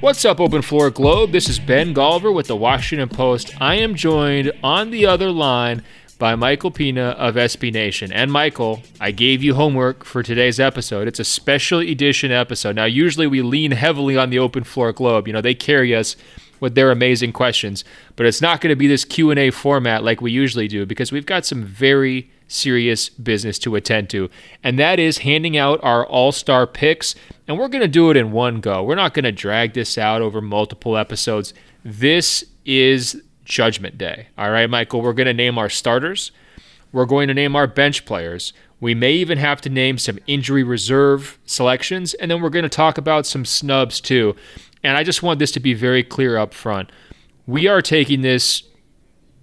What's up, Open Floor Globe? This is Ben Golliver with the Washington Post. I am joined on the other line by Michael Pina of SB Nation. And Michael, I gave you homework for today's episode. It's a special edition episode. Now, usually we lean heavily on the Open Floor Globe. You know, they carry us with their amazing questions, but it's not going to be this Q&A format like we usually do because we've got some very serious business to attend to, and that is handing out our all-star picks, and we're going to do it in one go. We're not going to drag this out over multiple episodes. This is Judgment Day. All right, Michael, we're going to name our starters. We're going to name our bench players. We may even have to name some injury reserve selections, and then we're going to talk about some snubs too. And I just want this to be very clear up front. We are taking this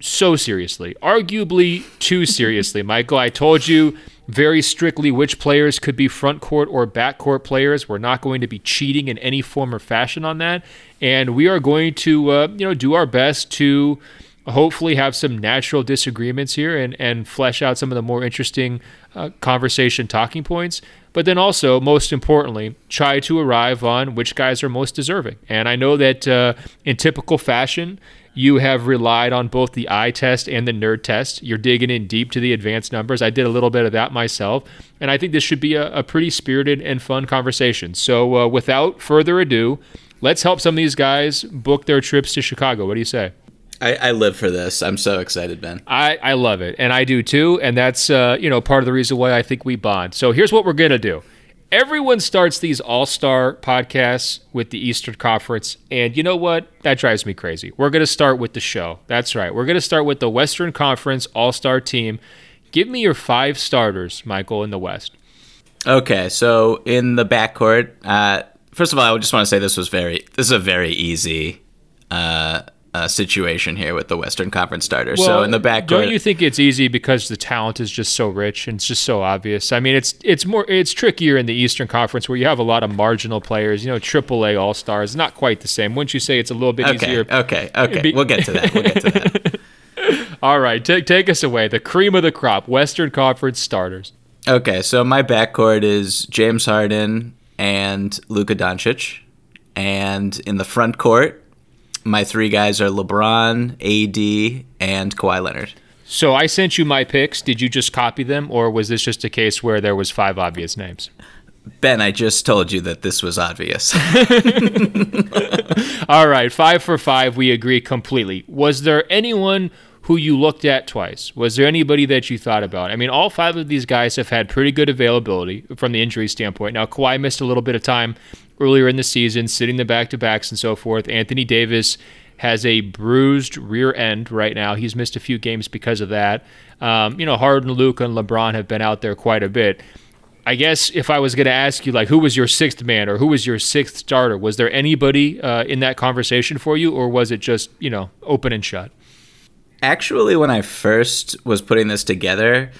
so seriously, arguably too seriously, Michael. I told you very strictly which players could be front court or back court players. We're not going to be cheating in any form or fashion on that, and we are going to uh, you know do our best to hopefully have some natural disagreements here and and flesh out some of the more interesting uh, conversation talking points. But then also, most importantly, try to arrive on which guys are most deserving. And I know that uh, in typical fashion, you have relied on both the eye test and the nerd test. You're digging in deep to the advanced numbers. I did a little bit of that myself. And I think this should be a, a pretty spirited and fun conversation. So, uh, without further ado, let's help some of these guys book their trips to Chicago. What do you say? I, I, live for this. I'm so excited, Ben. I, I love it, and I do too. And that's uh, you know part of the reason why I think we bond. So here's what we're gonna do. Everyone starts these All Star podcasts with the Eastern Conference, and you know what? That drives me crazy. We're gonna start with the show. That's right. We're gonna start with the Western Conference All Star team. Give me your five starters, Michael, in the West. Okay, so in the backcourt, uh, first of all, I just want to say this was very. This is a very easy. Uh, uh, situation here with the Western Conference starters. Well, so in the backcourt, don't you think it's easy because the talent is just so rich and it's just so obvious? I mean, it's it's more it's trickier in the Eastern Conference where you have a lot of marginal players. You know, AAA All Stars, not quite the same. Wouldn't you say it's a little bit okay, easier? Okay, okay, be- we'll get to that. We'll get to that. All right, take take us away. The cream of the crop, Western Conference starters. Okay, so my backcourt is James Harden and Luka Doncic, and in the front court my three guys are LeBron, AD, and Kawhi Leonard. So I sent you my picks. Did you just copy them, or was this just a case where there was five obvious names? Ben, I just told you that this was obvious. All right, five for five. We agree completely. Was there anyone who you looked at twice? Was there anybody that you thought about? I mean, all five of these guys have had pretty good availability from the injury standpoint. Now, Kawhi missed a little bit of time earlier in the season, sitting the back to backs and so forth. Anthony Davis has a bruised rear end right now. He's missed a few games because of that. Um, you know, Harden, Luka, and LeBron have been out there quite a bit. I guess if I was going to ask you, like, who was your sixth man or who was your sixth starter, was there anybody uh, in that conversation for you, or was it just, you know, open and shut? Actually, when I first was putting this together,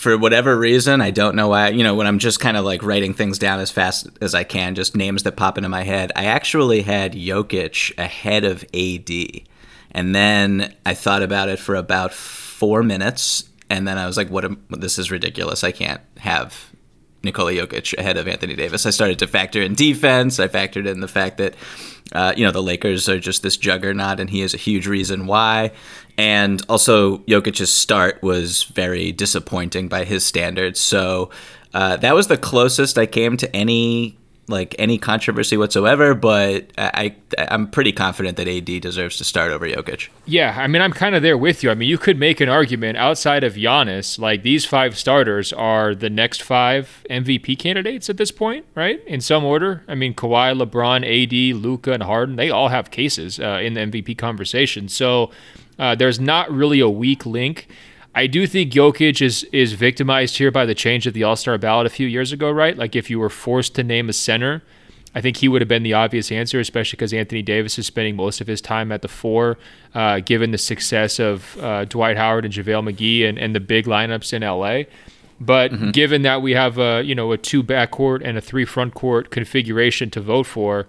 for whatever reason, I don't know why, you know, when I'm just kind of like writing things down as fast as I can, just names that pop into my head, I actually had Jokic ahead of AD. And then I thought about it for about four minutes. And then I was like, what? Am, this is ridiculous. I can't have Nikola Jokic ahead of Anthony Davis. I started to factor in defense. I factored in the fact that, uh, you know, the Lakers are just this juggernaut and he is a huge reason why. And also, Jokic's start was very disappointing by his standards. So uh, that was the closest I came to any like any controversy whatsoever, but I I'm pretty confident that AD deserves to start over Jokic. Yeah, I mean I'm kind of there with you. I mean you could make an argument outside of Giannis, like these five starters are the next five MVP candidates at this point, right? In some order. I mean Kawhi, LeBron, AD, Luka, and Harden, they all have cases uh, in the MVP conversation. So uh, there's not really a weak link. I do think Jokic is is victimized here by the change of the All Star ballot a few years ago, right? Like if you were forced to name a center, I think he would have been the obvious answer, especially because Anthony Davis is spending most of his time at the four, uh, given the success of uh, Dwight Howard and JaVale McGee and, and the big lineups in LA. But mm-hmm. given that we have a you know a two backcourt and a three front court configuration to vote for,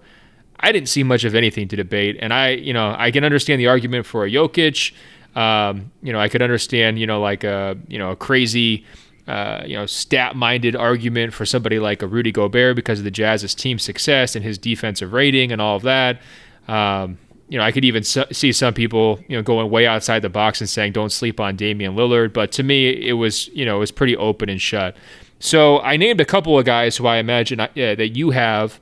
I didn't see much of anything to debate. And I, you know, I can understand the argument for a Jokic. Um, you know, I could understand, you know, like a, you know, a crazy uh, you know, stat-minded argument for somebody like a Rudy Gobert because of the Jazz's team success and his defensive rating and all of that. Um, you know, I could even see some people, you know, going way outside the box and saying don't sleep on Damian Lillard. But to me, it was, you know, it was pretty open and shut. So I named a couple of guys who I imagine uh, that you have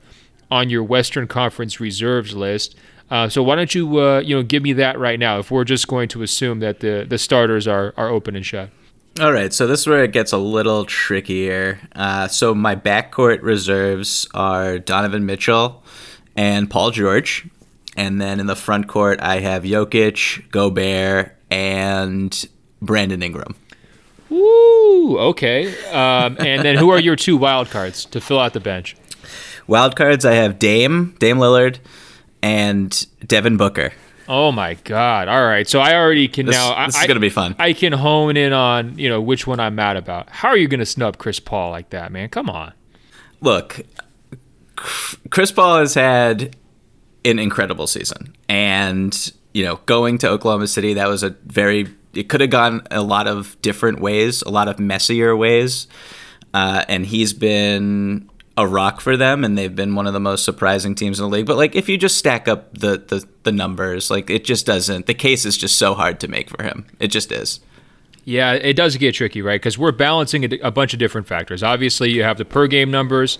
on your Western Conference reserves list. Uh, so why don't you, uh, you know, give me that right now? If we're just going to assume that the the starters are are open and shut. All right, so this is where it gets a little trickier. Uh, so my backcourt reserves are Donovan Mitchell and Paul George, and then in the front court I have Jokic, Gobert, and Brandon Ingram. Woo! Okay. Um, and then who are your two wild cards to fill out the bench? Wild cards I have Dame, Dame Lillard, and Devin Booker. Oh my God! All right, so I already can this, now. This I, is gonna be fun. I can hone in on you know which one I'm mad about. How are you gonna snub Chris Paul like that, man? Come on. Look, Chris Paul has had an incredible season, and you know, going to Oklahoma City, that was a very. It could have gone a lot of different ways, a lot of messier ways, uh, and he's been a rock for them and they've been one of the most surprising teams in the league. But like if you just stack up the the, the numbers like it just doesn't the case is just so hard to make for him. It just is. Yeah it does get tricky right? Because we're balancing a, a bunch of different factors. Obviously you have the per game numbers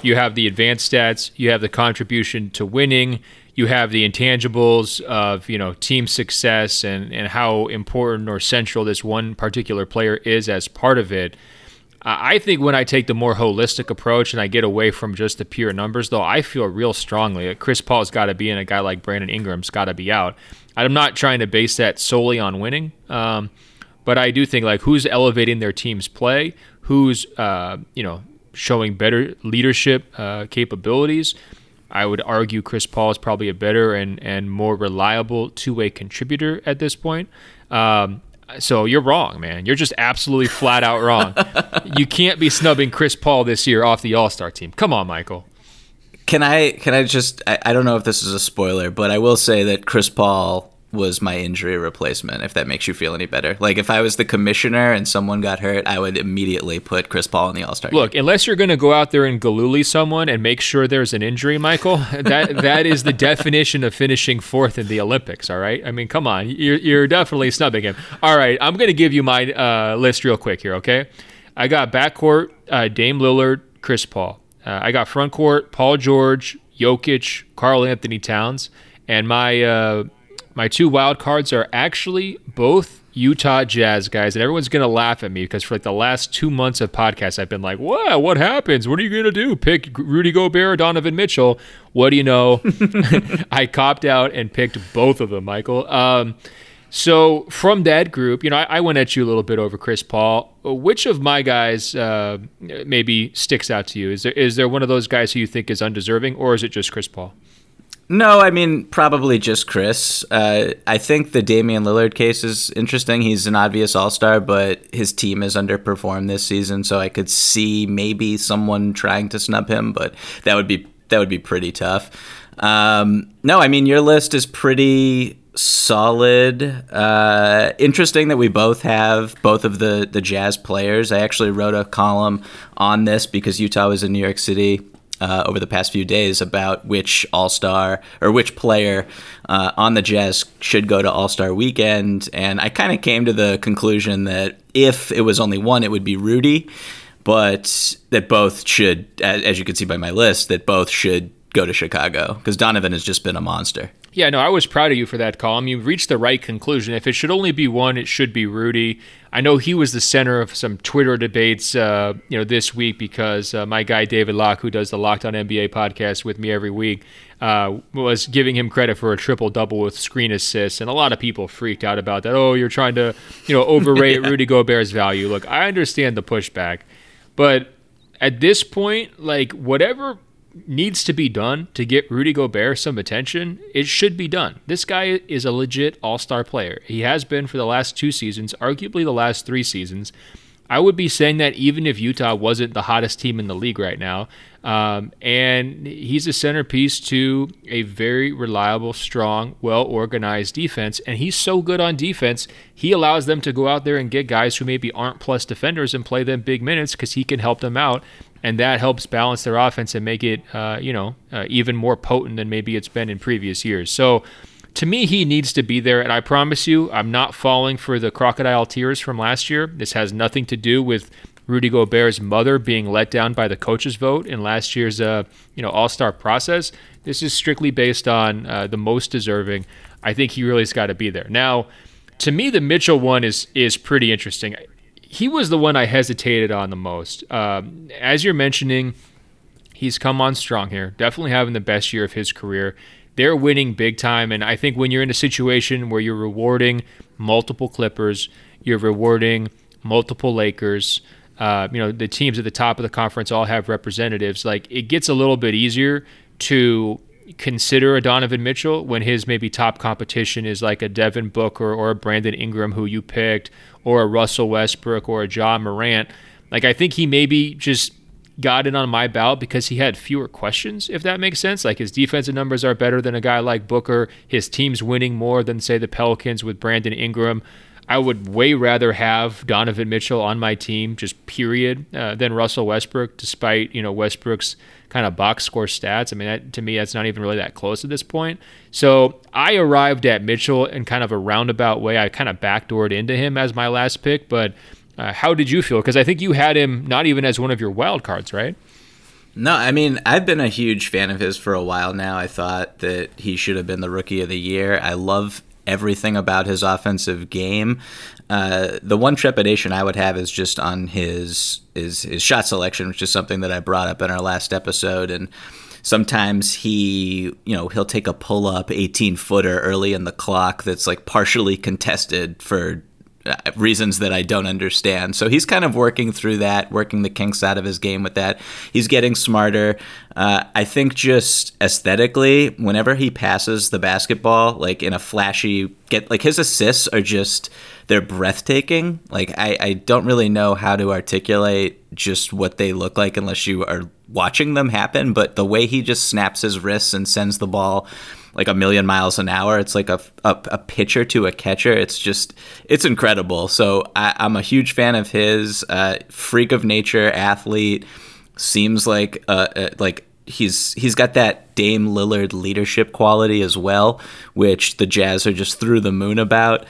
you have the advanced stats you have the contribution to winning you have the intangibles of you know team success and and how important or central this one particular player is as part of it I think when I take the more holistic approach and I get away from just the pure numbers, though, I feel real strongly that Chris Paul's got to be in, a guy like Brandon Ingram's got to be out. I'm not trying to base that solely on winning, um, but I do think like who's elevating their team's play, who's uh, you know showing better leadership uh, capabilities. I would argue Chris Paul is probably a better and and more reliable two way contributor at this point. Um, so you're wrong, man. You're just absolutely flat out wrong. you can't be snubbing Chris Paul this year off the All Star team. Come on, Michael. Can I? Can I just? I, I don't know if this is a spoiler, but I will say that Chris Paul was my injury replacement, if that makes you feel any better. Like if I was the commissioner and someone got hurt, I would immediately put Chris Paul in the All Star. Look, unless you're going to go out there and Gillooly someone and make sure there's an injury, Michael, that that is the definition of finishing fourth in the Olympics. All right, I mean, come on, you're you're definitely snubbing him. All right, I'm going to give you my uh, list real quick here. Okay, I got backcourt uh, Dame Lillard, Chris Paul. Uh, I got front court Paul George, Jokic, Karl-Anthony Towns, and my uh, my two wild cards are actually both Utah Jazz guys, and everyone's gonna laugh at me because for like the last two months of podcasts, I've been like, "What? What happens? What are you gonna do? Pick Rudy Gobert or Donovan Mitchell?" What do you know? I copped out and picked both of them, Michael. Um, so from that group, you know, I, I, went at you a little bit over Chris Paul. Which of my guys uh, maybe sticks out to you? Is there is there one of those guys who you think is undeserving, or is it just Chris Paul? No, I mean probably just Chris. Uh, I think the Damian Lillard case is interesting. He's an obvious All Star, but his team has underperformed this season, so I could see maybe someone trying to snub him, but that would be that would be pretty tough. Um, no, I mean your list is pretty solid. Uh, interesting that we both have both of the the Jazz players. I actually wrote a column on this because Utah was in New York City uh, over the past few days about which All Star or which player uh, on the Jazz should go to All Star Weekend, and I kind of came to the conclusion that if it was only one, it would be Rudy, but that both should, as you can see by my list, that both should go to Chicago because Donovan has just been a monster. Yeah, no, I was proud of you for that column. You reached the right conclusion. If it should only be one, it should be Rudy. I know he was the center of some Twitter debates, uh, you know, this week because uh, my guy David Locke, who does the Locked On NBA podcast with me every week, uh, was giving him credit for a triple double with screen assists, and a lot of people freaked out about that. Oh, you're trying to, you know, overrate yeah. Rudy Gobert's value. Look, I understand the pushback, but at this point, like whatever needs to be done to get Rudy Gobert some attention, it should be done. This guy is a legit all star player. He has been for the last two seasons, arguably the last three seasons. I would be saying that even if Utah wasn't the hottest team in the league right now. Um, and he's a centerpiece to a very reliable, strong, well organized defense. And he's so good on defense, he allows them to go out there and get guys who maybe aren't plus defenders and play them big minutes because he can help them out. And that helps balance their offense and make it, uh, you know, uh, even more potent than maybe it's been in previous years. So, to me, he needs to be there. And I promise you, I'm not falling for the crocodile tears from last year. This has nothing to do with Rudy Gobert's mother being let down by the coaches' vote in last year's uh, you know All Star process. This is strictly based on uh, the most deserving. I think he really's got to be there. Now, to me, the Mitchell one is is pretty interesting. He was the one I hesitated on the most. Um, as you're mentioning, he's come on strong here. Definitely having the best year of his career. They're winning big time, and I think when you're in a situation where you're rewarding multiple Clippers, you're rewarding multiple Lakers uh, you know, the teams at the top of the conference all have representatives. Like it gets a little bit easier to consider a Donovan Mitchell when his maybe top competition is like a Devin Booker or a Brandon Ingram who you picked, or a Russell Westbrook or a Ja Morant. Like I think he maybe just got it on my ballot because he had fewer questions, if that makes sense. Like his defensive numbers are better than a guy like Booker. His team's winning more than say the Pelicans with Brandon Ingram. I would way rather have Donovan Mitchell on my team, just period, uh, than Russell Westbrook, despite you know Westbrook's kind of box score stats. I mean, that, to me, that's not even really that close at this point. So I arrived at Mitchell in kind of a roundabout way. I kind of backdoored into him as my last pick, but uh, how did you feel? Because I think you had him not even as one of your wild cards, right? No, I mean, I've been a huge fan of his for a while now. I thought that he should have been the rookie of the year. I love everything about his offensive game. Uh, the one trepidation I would have is just on his, his his shot selection, which is something that I brought up in our last episode. And sometimes he, you know, he'll take a pull up 18 footer early in the clock that's like partially contested for reasons that I don't understand. So he's kind of working through that, working the kinks out of his game with that. He's getting smarter. Uh, I think just aesthetically, whenever he passes the basketball, like in a flashy get, like his assists are just they're breathtaking. Like I, I don't really know how to articulate just what they look like unless you are watching them happen. But the way he just snaps his wrists and sends the ball like a million miles an hour. It's like a, a, a pitcher to a catcher. It's just, it's incredible. So I, am a huge fan of his. Uh, freak of nature athlete. Seems like uh, uh, like he's he's got that Dame Lillard leadership quality as well, which the Jazz are just through the moon about.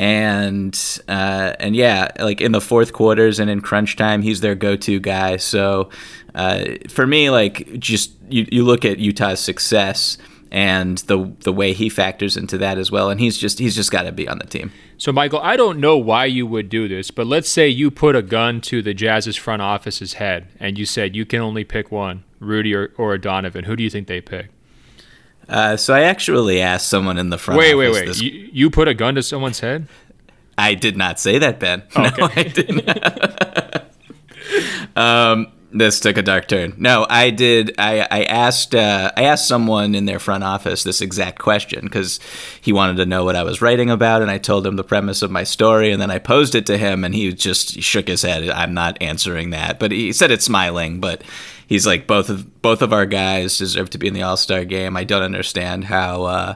And uh, and yeah, like in the fourth quarters and in crunch time, he's their go-to guy. So uh, for me, like just you, you look at Utah's success and the the way he factors into that as well. And he's just he's just got to be on the team. So Michael, I don't know why you would do this, but let's say you put a gun to the Jazz's front office's head and you said you can only pick one, Rudy or, or Donovan. Who do you think they pick? Uh, so I actually asked someone in the front. Office. Wait, wait, wait! This... You, you put a gun to someone's head? I did not say that, Ben. Okay. No, I didn't. um, this took a dark turn. No, I did. I, I asked uh, I asked someone in their front office this exact question because he wanted to know what I was writing about, and I told him the premise of my story, and then I posed it to him, and he just shook his head. I'm not answering that, but he said it smiling. But he's like both of both of our guys deserve to be in the All Star game. I don't understand how uh,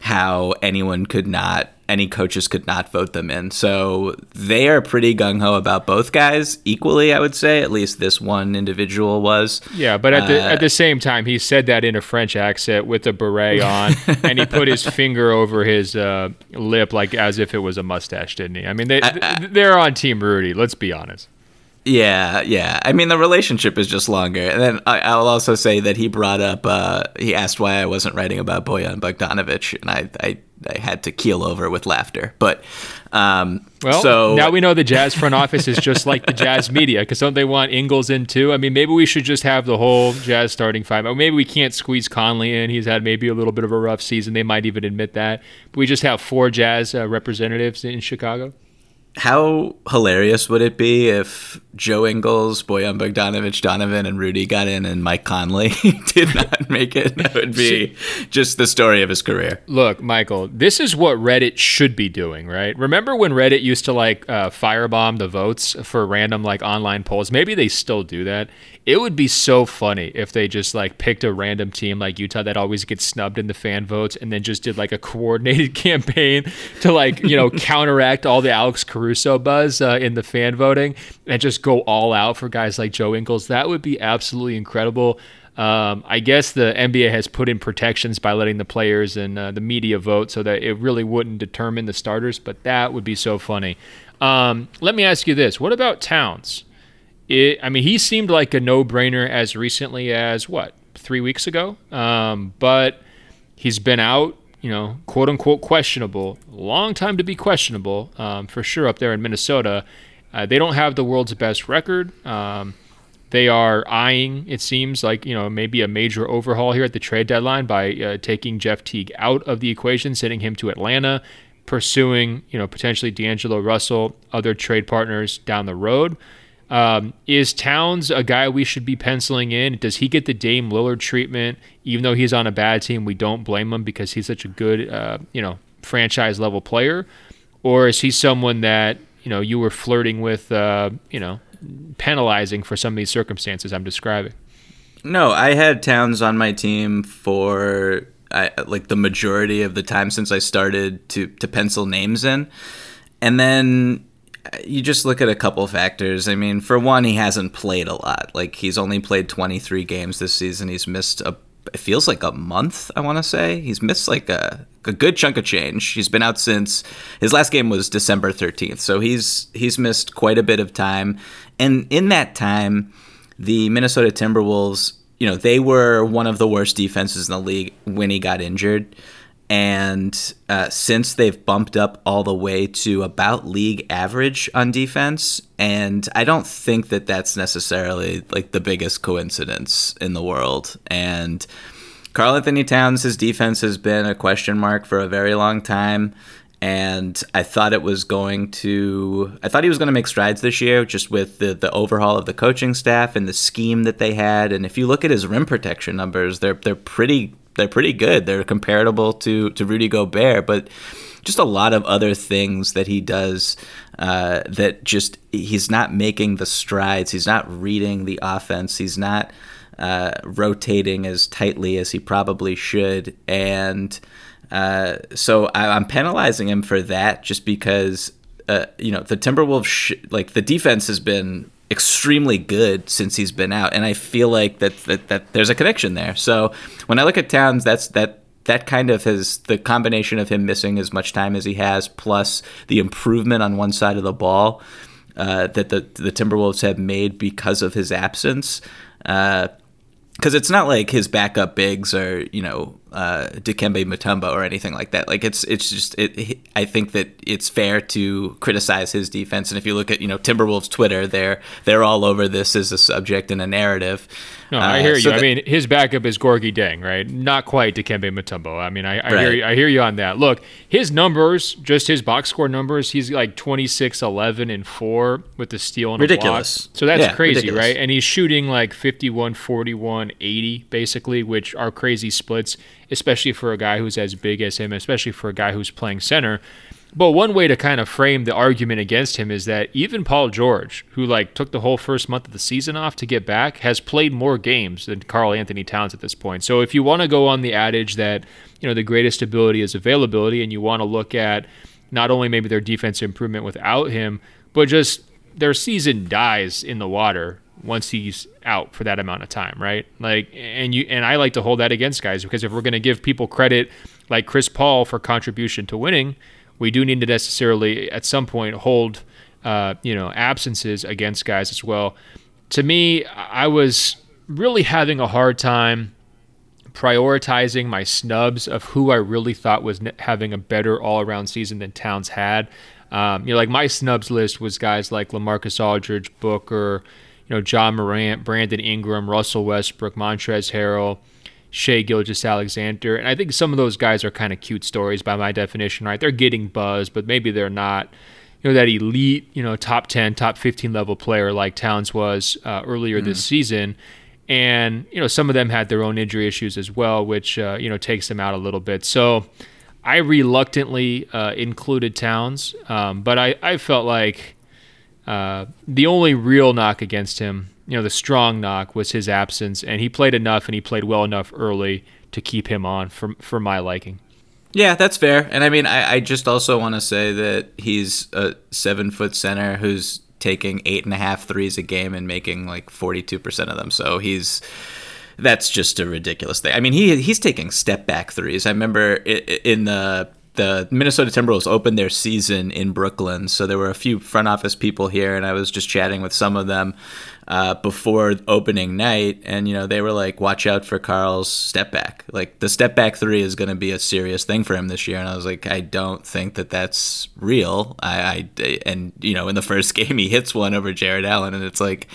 how anyone could not any coaches could not vote them in. So they are pretty gung ho about both guys equally, I would say. At least this one individual was. Yeah, but at the uh, at the same time, he said that in a French accent with a beret on, and he put his finger over his uh, lip like as if it was a mustache, didn't he? I mean, they I, I, they're on Team Rudy. Let's be honest. Yeah, yeah. I mean, the relationship is just longer. And then I, will also say that he brought up, uh, he asked why I wasn't writing about Bojan Bogdanovic, and I, I I had to keel over with laughter. But um, well, so now we know the Jazz front office is just like the Jazz media because don't they want Ingles in too? I mean, maybe we should just have the whole Jazz starting five. Or maybe we can't squeeze Conley in. He's had maybe a little bit of a rough season. They might even admit that. But we just have four Jazz uh, representatives in Chicago. How hilarious would it be if Joe Ingles, Bojan Bogdanovic, Donovan, and Rudy got in and Mike Conley did not make it? That would be just the story of his career. Look, Michael, this is what Reddit should be doing, right? Remember when Reddit used to like uh, firebomb the votes for random like online polls? Maybe they still do that. It would be so funny if they just like picked a random team like Utah that always gets snubbed in the fan votes and then just did like a coordinated campaign to like, you know, counteract all the Alex Caruso buzz uh, in the fan voting and just go all out for guys like Joe Ingles. That would be absolutely incredible. Um, I guess the NBA has put in protections by letting the players and uh, the media vote so that it really wouldn't determine the starters, but that would be so funny. Um, let me ask you this what about Towns? It, I mean, he seemed like a no brainer as recently as what, three weeks ago? Um, but he's been out, you know, quote unquote questionable. Long time to be questionable, um, for sure, up there in Minnesota. Uh, they don't have the world's best record. Um, they are eyeing, it seems like, you know, maybe a major overhaul here at the trade deadline by uh, taking Jeff Teague out of the equation, sending him to Atlanta, pursuing, you know, potentially D'Angelo Russell, other trade partners down the road. Um, is Towns a guy we should be penciling in? Does he get the Dame Lillard treatment? Even though he's on a bad team, we don't blame him because he's such a good, uh, you know, franchise level player. Or is he someone that you know you were flirting with, uh, you know, penalizing for some of these circumstances I'm describing? No, I had Towns on my team for I, like the majority of the time since I started to to pencil names in, and then you just look at a couple factors. I mean, for one, he hasn't played a lot. Like he's only played 23 games this season. He's missed a it feels like a month, I want to say. He's missed like a, a good chunk of change. He's been out since his last game was December 13th. So he's he's missed quite a bit of time. And in that time, the Minnesota Timberwolves, you know, they were one of the worst defenses in the league when he got injured. And uh, since they've bumped up all the way to about league average on defense, and I don't think that that's necessarily like the biggest coincidence in the world. And Karl-Anthony Towns, his defense has been a question mark for a very long time. And I thought it was going to, I thought he was going to make strides this year just with the, the overhaul of the coaching staff and the scheme that they had. And if you look at his rim protection numbers, they're, they're pretty they're pretty good. They're comparable to to Rudy Gobert, but just a lot of other things that he does uh, that just he's not making the strides. He's not reading the offense. He's not uh, rotating as tightly as he probably should, and uh, so I, am penalizing him for that just because uh, you know the Timberwolves sh- like the defense has been extremely good since he's been out, and I feel like that, that that there's a connection there. So when I look at Towns, that's that that kind of has the combination of him missing as much time as he has, plus the improvement on one side of the ball uh, that the the Timberwolves have made because of his absence. Uh, because it's not like his backup bigs are you know uh, Dikembe Mutombo or anything like that. Like it's it's just it, I think that it's fair to criticize his defense. And if you look at you know Timberwolves Twitter, they're they're all over this as a subject and a narrative. No, I hear uh, so you. That, I mean, his backup is Gorgui Dieng, right? Not quite Dikembe Mutombo. I mean, I, I right. hear you, I hear you on that. Look, his numbers, just his box score numbers, he's like 26, 11, and 4 with the steal and ridiculous. So that's yeah, crazy, ridiculous. right? And he's shooting like 51, 41, 80, basically, which are crazy splits, especially for a guy who's as big as him, especially for a guy who's playing center. But one way to kind of frame the argument against him is that even Paul George, who like took the whole first month of the season off to get back, has played more games than Karl-Anthony Towns at this point. So if you want to go on the adage that, you know, the greatest ability is availability and you want to look at not only maybe their defense improvement without him, but just their season dies in the water once he's out for that amount of time, right? Like and you and I like to hold that against guys because if we're going to give people credit like Chris Paul for contribution to winning, we do need to necessarily at some point hold uh, you know absences against guys as well. To me, I was really having a hard time prioritizing my snubs of who I really thought was having a better all-around season than Towns had. Um, you know, like my snubs list was guys like LaMarcus Aldridge, Booker, you know, Ja Morant, Brandon Ingram, Russell Westbrook, Montrezl Harrell. Shai Gilgeous-Alexander. And I think some of those guys are kind of cute stories by my definition, right? They're getting buzz, but maybe they're not, you know that elite, you know, top 10, top 15 level player like Towns was uh, earlier mm. this season. And, you know, some of them had their own injury issues as well, which, uh, you know, takes them out a little bit. So I reluctantly uh, included Towns, um, but I, I felt like uh, the only real knock against him, you know, the strong knock was his absence, and he played enough and he played well enough early to keep him on for, for my liking. Yeah, that's fair. And I mean, I, I just also want to say that he's a seven foot center who's taking eight and a half threes a game and making like 42% of them. So he's that's just a ridiculous thing. I mean, he he's taking step back threes. I remember in the the Minnesota Timberwolves opened their season in Brooklyn, so there were a few front office people here, and I was just chatting with some of them uh, before opening night, and you know they were like, "Watch out for Karl's step back. Like the step back three is going to be a serious thing for him this year." And I was like, "I don't think that that's real." I, I and you know in the first game he hits one over Jarrett Allen, and it's like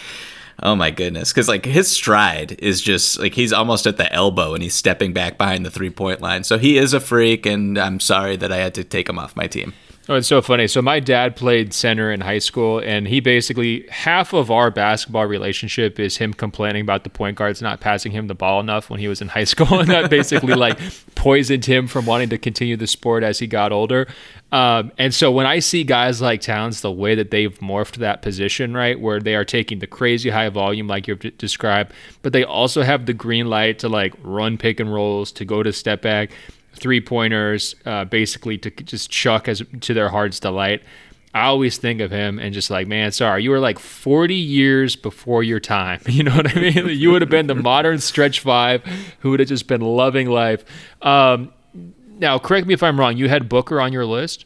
Oh my goodness. Because, like, his stride is just like he's almost at the elbow and he's stepping back behind the three point line. So he is a freak, and I'm sorry that I had to take him off my team. Oh, it's so funny. So my dad played center in high school, and he basically half of our basketball relationship is him complaining about the point guards not passing him the ball enough when he was in high school, and that basically like poisoned him from wanting to continue the sport as he got older. Um, and so when I see guys like Towns, the way that they've morphed that position, right, where they are taking the crazy high volume like you've described, but they also have the green light to like run pick and rolls, to go to step back three pointers, uh, basically to just chuck as to their heart's delight. I always think of him and just like, man, sorry, you were like 40 years before your time. You know what I mean? you would have been the modern stretch five who would have just been loving life. Um, now, correct me if I'm wrong. You had Booker on your list.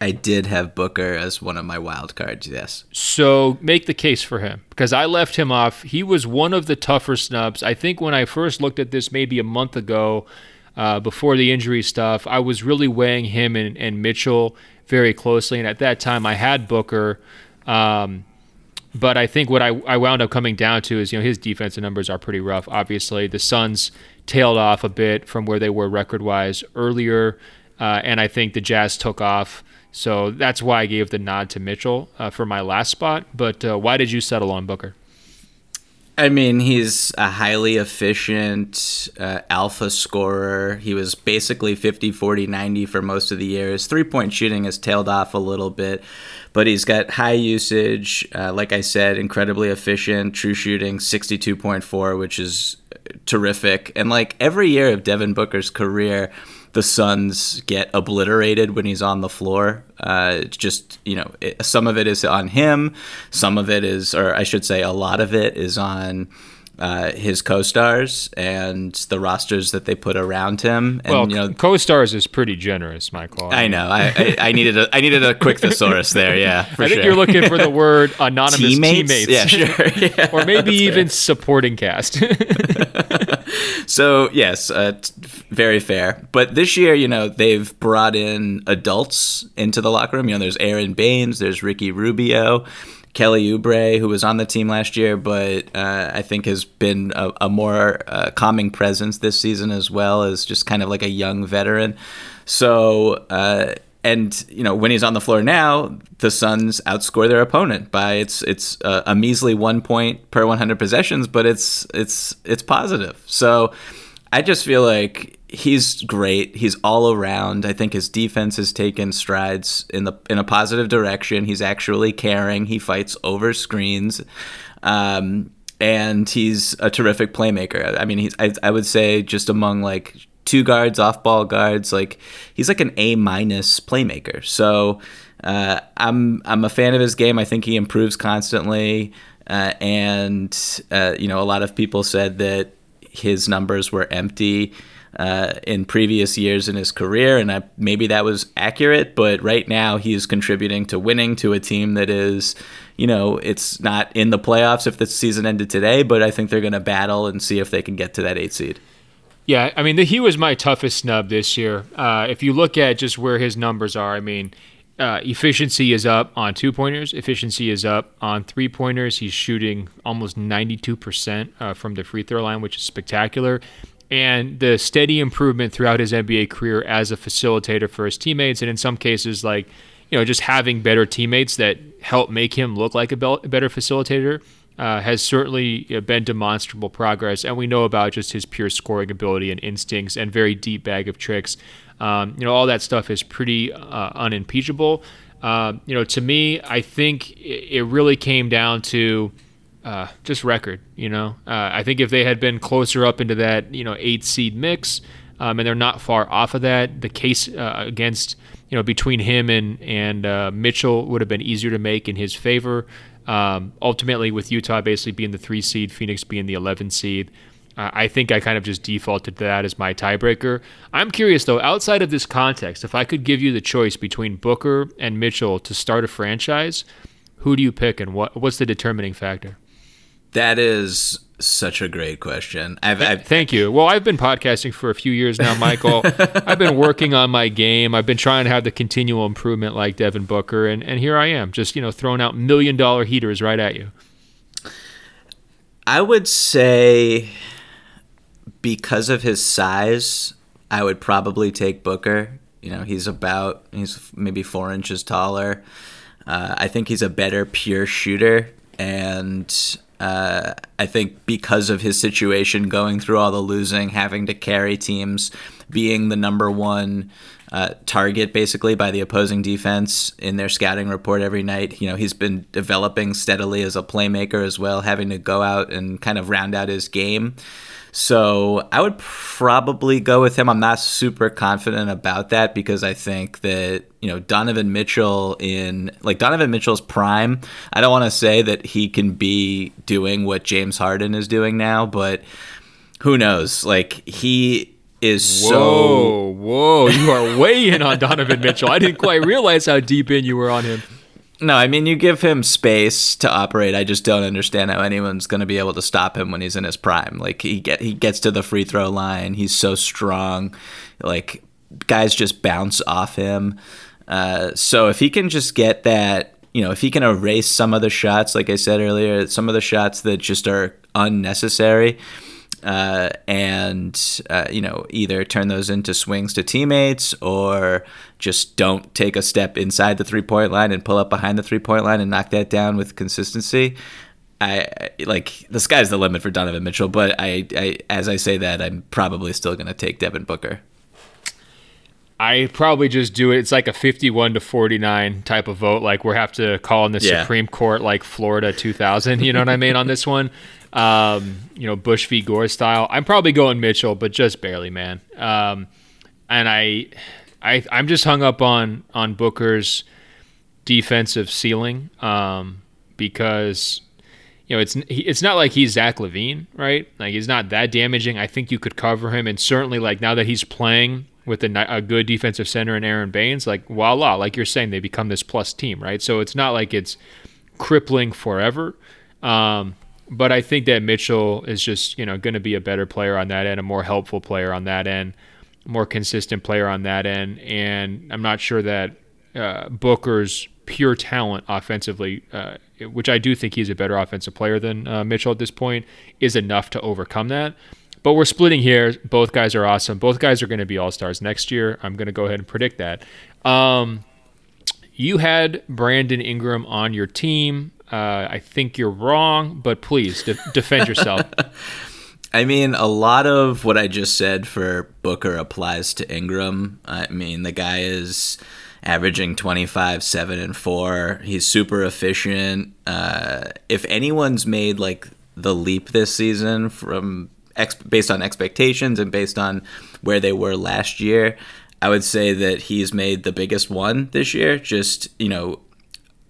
I did have Booker as one of my wild cards, yes. So make the case for him because I left him off. He was one of the tougher snubs. I think when I first looked at this maybe a month ago, uh, before the injury stuff, I was really weighing him and, and, Mitchell very closely. And at that time, I had Booker. Um, but I think what I, I wound up coming down to is, you know, his defensive numbers are pretty rough. Obviously, the Suns tailed off a bit from where they were record wise earlier. Uh, and I think the Jazz took off. So that's why I gave the nod to Mitchell uh, for my last spot. But uh, why did you settle on Booker? I mean, he's a highly efficient uh, alpha scorer. He was basically 50, 40, 90 for most of the year. His three point shooting has tailed off a little bit, but he's got high usage. Uh, like I said, incredibly efficient. True shooting 62.4, which is terrific. And like every year of Devin Booker's career, the Suns get obliterated when he's on the floor. Uh, just you know, it, some of it is on him, some of it is, or I should say, a lot of it is on. Uh, his co-stars and the rosters that they put around him. And, well, you know, co-stars is pretty generous, Michael. I know. I, I, I needed a I needed a quick thesaurus there. Yeah, I think sure. you're looking for the word anonymous teammates. teammates. Yeah, sure. Yeah, or maybe even fair. supporting cast. so yes, uh, very fair. But this year, you know, they've brought in adults into the locker room. You know, there's Aron Baynes, there's Ricky Rubio. Kelly Oubre, who was on the team last year, but uh, I think has been a, a more uh, calming presence this season as well as just kind of like a young veteran. So, uh, and you know when he's on the floor now, the Suns outscore their opponent by it's it's a, measly one point per 100 possessions, but it's it's it's positive. So I just feel like he's great. He's all around. I think his defense has taken strides in the in a positive direction. He's actually caring. He fights over screens. Um, and he's a terrific playmaker. I mean, he's I, I would say just among like two guards, off ball guards, like he's like an A minus playmaker. So uh, I'm I'm a fan of his game. I think he improves constantly. Uh, and uh, you know, a lot of people said that his numbers were empty uh, in previous years in his career, and I, maybe that was accurate. But right now, he's contributing to winning to a team that is, you know, it's not in the playoffs if the season ended today, but I think they're going to battle and see if they can get to that eight seed. Yeah, I mean, the, he was my toughest snub this year. Uh, if you look at just where his numbers are, I mean, uh, efficiency is up on two pointers. Efficiency is up on three pointers. He's shooting almost 92% uh, from the free throw line, which is spectacular. And the steady improvement throughout his NBA career as a facilitator for his teammates, and in some cases, like you know, just having better teammates that help make him look like a better facilitator uh, has certainly been demonstrable progress. And we know about just his pure scoring ability and instincts and very deep bag of tricks. Um, you know, all that stuff is pretty uh, unimpeachable. Uh, you know, to me, I think it really came down to uh, just record. You know, uh, I think if they had been closer up into that, you know, eight seed mix, um, and they're not far off of that, the case uh, against you know between him and and uh, Mitchell would have been easier to make in his favor. Um, ultimately, with Utah basically being the three seed, Phoenix being the 11 seed. Uh, I think I kind of just defaulted to that as my tiebreaker. I'm curious though, outside of this context, if I could give you the choice between Booker and Mitchell to start a franchise, who do you pick and what what's the determining factor? That is such a great question. I've, I've, Thank you. Well, I've been podcasting for a few years now, Michael. I've been working on my game. I've been trying to have the continual improvement like Devin Booker, and, and here I am, just you know, throwing out million dollar heaters right at you. I would say because of his size, I would probably take Booker. You know, he's about he's maybe four inches taller. Uh, I think he's a better pure shooter, and uh, I think because of his situation, going through all the losing, having to carry teams, being the number one uh, target basically by the opposing defense in their scouting report every night. You know, he's been developing steadily as a playmaker as well, having to go out and kind of round out his game. So I would probably go with him. I'm not super confident about that because I think that, you know, Donovan Mitchell in like Donovan Mitchell's prime, I don't want to say that he can be doing what James Harden is doing now, but who knows? Like he is whoa, so whoa, you are way in on Donovan Mitchell. I didn't quite realize how deep in you were on him. No, I mean you give him space to operate. I just don't understand how anyone's going to be able to stop him when he's in his prime. Like he get he gets to the free throw line. He's so strong. Like guys just bounce off him. Uh, so if he can just get that, you know, if he can erase some of the shots, like I said earlier, some of the shots that just are unnecessary, uh, and uh, you know either turn those into swings to teammates or just don't take a step inside the three point line and pull up behind the three point line and knock that down with consistency. I, like the sky's the limit for Donovan Mitchell, but I, I as I say that I'm probably still going to take Devin Booker. I probably just do it. It's like a 51 to 49 type of vote. Like we have to call in the yeah. Supreme Court, like Florida 2000. You know what I mean on this one um, you know, Bush v. Gore style. I'm probably going Mitchell, but just barely, man. Um, and I, I, I'm just hung up on on Booker's defensive ceiling um, because you know it's it's not like he's Zach LaVine, right? Like he's not that damaging. I think you could cover him, and certainly like now that he's playing with a, a good defensive center and Aron Baynes, like voila, like you're saying, they become this plus team, right? So it's not like it's crippling forever. Um, but I think that Mitchell is just you know going to be a better player on that end, a more helpful player on that end, more consistent player on that end, and I'm not sure that uh, Booker's pure talent offensively, uh, which I do think he's a better offensive player than uh, Mitchell at this point, is enough to overcome that. But we're splitting here. Both guys are awesome. Both guys are going to be all stars next year. I'm going to go ahead and predict that. Um, you had Brandon Ingram on your team. Uh, I think you're wrong, but please de- defend yourself. I mean, a lot of what I just said for Booker applies to Ingram. I mean, the guy is averaging 25, 7, and 4. He's super efficient. Uh, if anyone's made like the leap this season from ex- based on expectations and based on where they were last year, I would say that he's made the biggest one this year. Just, you know,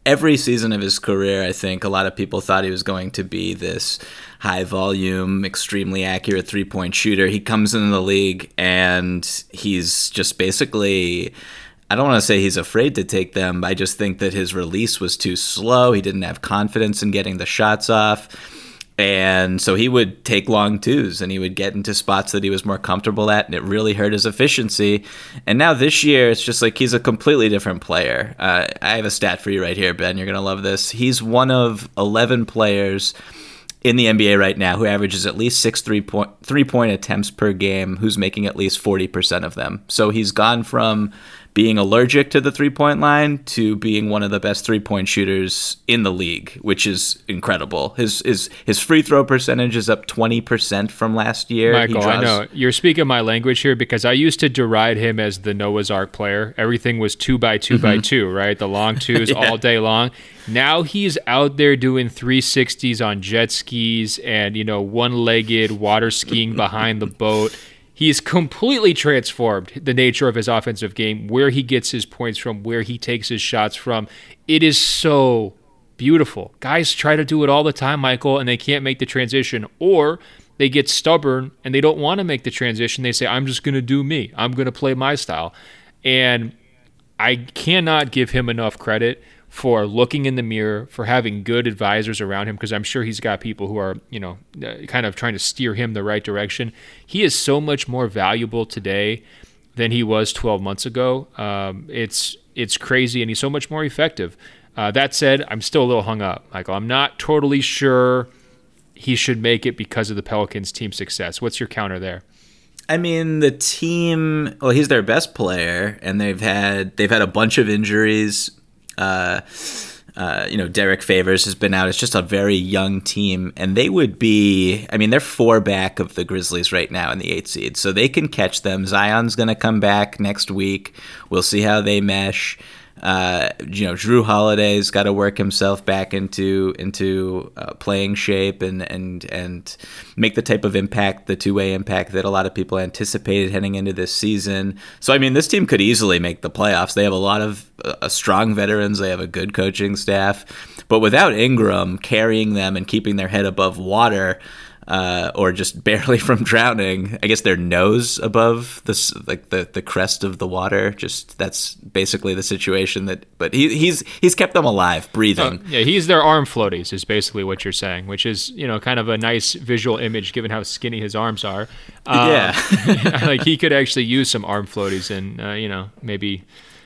every season of his career, I think a lot of people thought he was going to be this high volume, extremely accurate three point shooter. He comes into the league and he's just basically. I don't want to say he's afraid to take them. I just think that his release was too slow. He didn't have confidence in getting the shots off and so he would take long twos and he would get into spots that he was more comfortable at, and it really hurt his efficiency. And now this year, it's just like he's a completely different player. Uh, I have a stat for you right here, Ben. You're going to love this. He's one of 11 players in the NBA right now who averages at least six three point, three point attempts per game, who's making at least 40% of them. So he's gone from being allergic to the three point line to being one of the best three point shooters in the league, which is incredible. His his his free throw percentage is up twenty percent from last year. Michael, draws... I know you're speaking my language here because I used to deride him as the Noah's Ark player. Everything was two by 2 mm-hmm. by two, right? The long twos yeah. all day long. Now he's out there doing 360s on jet skis and you know one legged water skiing behind the boat He's completely transformed the nature of his offensive game, where he gets his points from, where he takes his shots from. It is so beautiful. Guys try to do it all the time, Michael, and they can't make the transition. Or they get stubborn and they don't want to make the transition. They say, I'm just going to do me, I'm going to play my style. And I cannot give him enough credit for looking in the mirror, for having good advisors around him, because I'm sure he's got people who are, you know, uh, kind of trying to steer him the right direction. He is so much more valuable today than he was 12 months ago. Um, it's it's crazy, and he's so much more effective. Uh, that said, I'm still a little hung up, Michael. I'm not totally sure he should make it because of the Pelicans' team success. What's your counter there? I mean, the team. Well, he's their best player, and they've had they've had a bunch of injuries uh, uh, you know, Derrick Favors has been out. It's just a very young team, and they would be. I mean, they're four back of the Grizzlies right now in the eight seed, so they can catch them. Zion's going to come back next week. We'll see how they mesh. Uh, you know, Jrue Holiday's got to work himself back into into uh, playing shape and and and make the type of impact, the two way impact that a lot of people anticipated heading into this season. So, I mean, this team could easily make the playoffs. They have a lot of uh, strong veterans. They have a good coaching staff, but without Ingram carrying them and keeping their head above water uh, or just barely from drowning. I guess their nose above the like the, the crest of the water. Just that's basically the situation. That but he, he's he's kept them alive, breathing. Oh, yeah, he's their arm floaties is basically what you're saying, which is you know kind of a nice visual image given how skinny his arms are. Um, yeah, like he could actually use some arm floaties and uh, you know maybe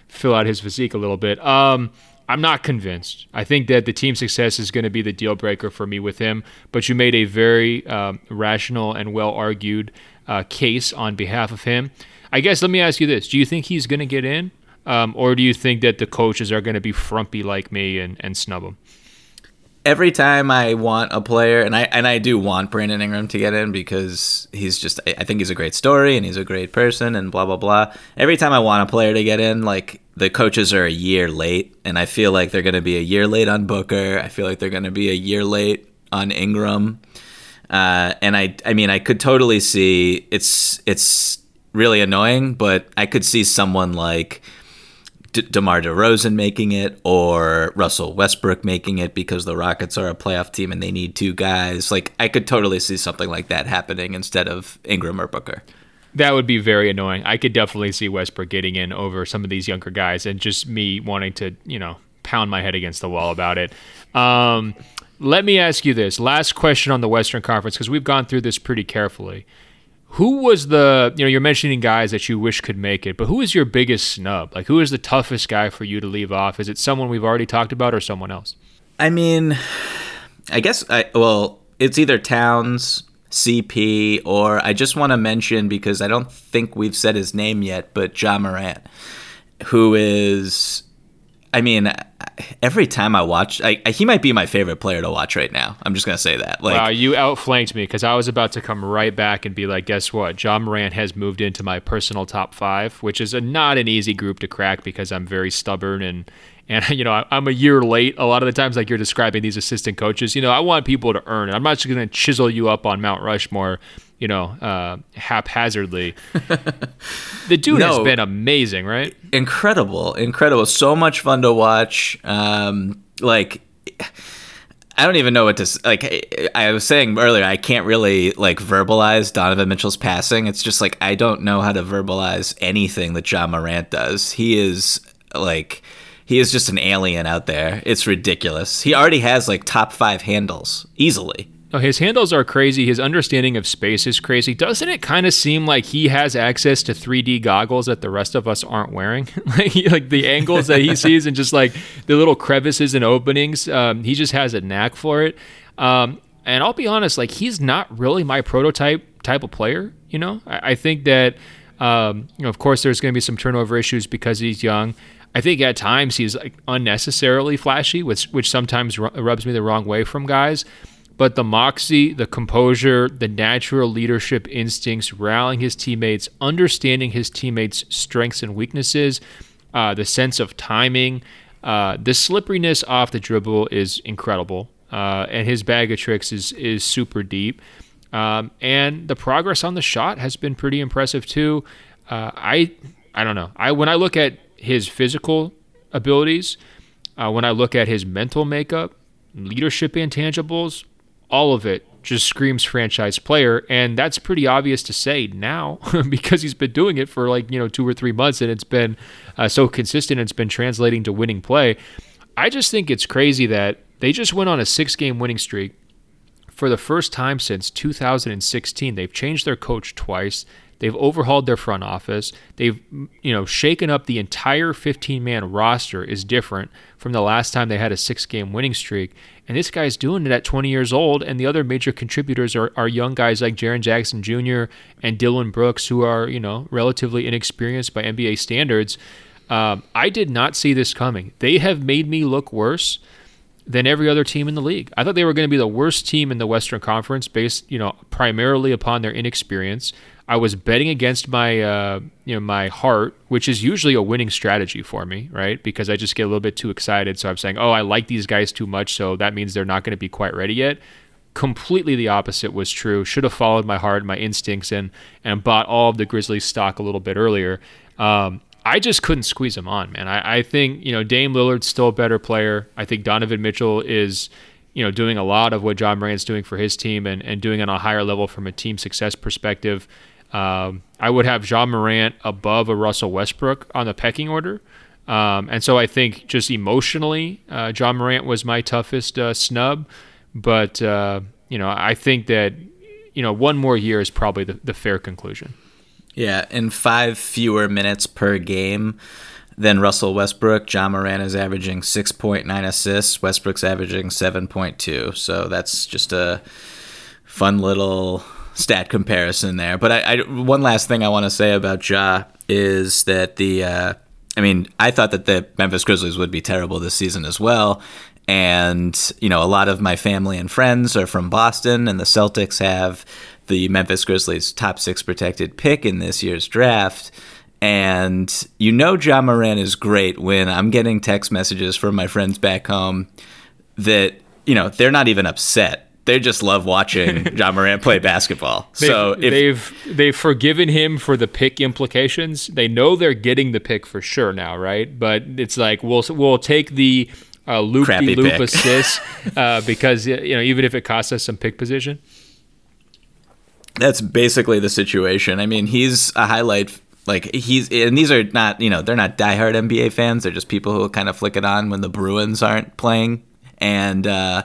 fill out his physique a little bit. Um, I'm not convinced. I think that the team success is going to be the deal breaker for me with him. But you made a very um, rational and well argued uh, case on behalf of him. I guess let me ask you this: Do you think he's going to get in, um, or do you think that the coaches are going to be frumpy like me and, and snub him? every time I want a player, and I and I do want Brandon Ingram to get in because he's just I think he's a great story and he's a great person and blah blah blah. Every time I want a player to get in, like the coaches are a year late, and I feel like they're going to be a year late on Booker. I feel like they're going to be a year late on Ingram. Uh, and I, I mean, I could totally see it's it's really annoying, but I could see someone like D- DeMar DeRozan making it or Russell Westbrook making it because the Rockets are a playoff team and they need two guys. Like I could totally see something like that happening instead of Ingram or Booker. That would be very annoying. I could definitely see Westbrook getting in over some of these younger guys and just me wanting to, you know, pound my head against the wall about it. Um, let me ask you this last question on the Western Conference because we've gone through this pretty carefully. Who was the, you know, you're mentioning guys that you wish could make it, but who is your biggest snub? Like, who is the toughest guy for you to leave off? Is it someone we've already talked about or someone else? I mean, I guess, I, well, it's either Towns, CP, or I just want to mention because I don't think we've said his name yet, but Ja Morant, who is I mean, every time I watch, I, he might be my favorite player to watch right now. I'm just gonna say that. Like, wow, you outflanked me because I was about to come right back and be like, guess what? Ja Morant has moved into my personal top five, which is a, not an easy group to crack because I'm very stubborn and and you know I'm a year late. A lot of the times, like you're describing these assistant coaches, you know, I want people to earn it. I'm not just gonna chisel you up on Mount Rushmore you know, uh, haphazardly. the dude no, has been amazing, right? Incredible, incredible. So much fun to watch. Um, like, I don't even know what to like. I was saying earlier, I can't really like verbalize Donovan Mitchell's passing. It's just like I don't know how to verbalize anything that Ja Morant does. He is like he is just an alien out there. It's ridiculous. He already has like top five handles easily. Oh, his handles are crazy. His understanding of space is crazy. Doesn't it kind of seem like he has access to 3D goggles that the rest of us aren't wearing? like, like the angles that he sees and just like the little crevices and openings. Um, he just has a knack for it. Um, and I'll be honest, like he's not really my prototype type of player. You know, I, I think that Um, you know, of course, there's going to be some turnover issues because he's young. I think at times he's like unnecessarily flashy, which which sometimes rubs me the wrong way from guys. But the moxie, the composure, the natural leadership instincts, rallying his teammates, understanding his teammates' strengths and weaknesses, uh, the sense of timing, uh, the slipperiness off the dribble is incredible, uh, and his bag of tricks is is super deep. Um, and the progress on the shot has been pretty impressive too. Uh, I I don't know. I when I look at his physical abilities, uh, when I look at his mental makeup, leadership intangibles, all of it just screams franchise player. And that's pretty obvious to say now because he's been doing it for like you know two or three months and it's been uh, so consistent it's been translating to winning play. I just think it's crazy that they just went on a six game winning streak. For the first time since 2016 they've changed their coach twice They've overhauled their front office. They've you know shaken up the entire 15-man roster is different from the last time they had a six-game winning streak. And this guy's doing it at 20 years old. And the other major contributors are, are young guys like Jaren Jackson Jr. and Dillon Brooks, who are you know relatively inexperienced by NBA standards. Um, I did not see this coming. They have made me look worse than every other team in the league. I thought they were going to be the worst team in the Western Conference based, you know, primarily upon their inexperience. I was betting against my uh, you know my heart, which is usually a winning strategy for me, right? Because I just get a little bit too excited. So I'm saying, oh, I like these guys too much, so that means they're not going to be quite ready yet. Completely the opposite was true. Should have followed my heart, my instincts, and and bought all of the Grizzlies stock a little bit earlier. Um, I just couldn't squeeze them on, man. I, I think you know Dame Lillard's still a better player. I think Donovan Mitchell is you know doing a lot of what Ja Morant's doing for his team and, and doing it on a higher level from a team success perspective. Um, I would have Ja Morant above a Russell Westbrook on the pecking order. Um, and so I think just emotionally, uh, Ja Morant was my toughest uh, snub. But, uh, you know, I think that, you know, one more year is probably the, the fair conclusion. Yeah, in five fewer minutes per game than Russell Westbrook, Ja Morant is averaging 6.9 assists. Westbrook's averaging 7.2. So that's just a fun little stat comparison there. But I, I one last thing I want to say about Ja is that the uh, I mean I thought that the Memphis Grizzlies would be terrible this season as well. And you know a lot of my family and friends are from Boston, and the Celtics have the Memphis Grizzlies top six protected pick in this year's draft. And you know Ja Morant is great when I'm getting text messages from my friends back home that, you know, they're not even upset they just love watching Ja Morant play basketball. They've, so if, they've they've forgiven him for the pick implications. They know they're getting the pick for sure now, right? But it's like we'll we'll take the uh, loop de loop assist uh, because you know even if it costs us some pick position. That's basically the situation. I mean, he's a highlight. Like he's and these are not you know they're not diehard NBA fans. They're just people who kind of flick it on when the Bruins aren't playing and. uh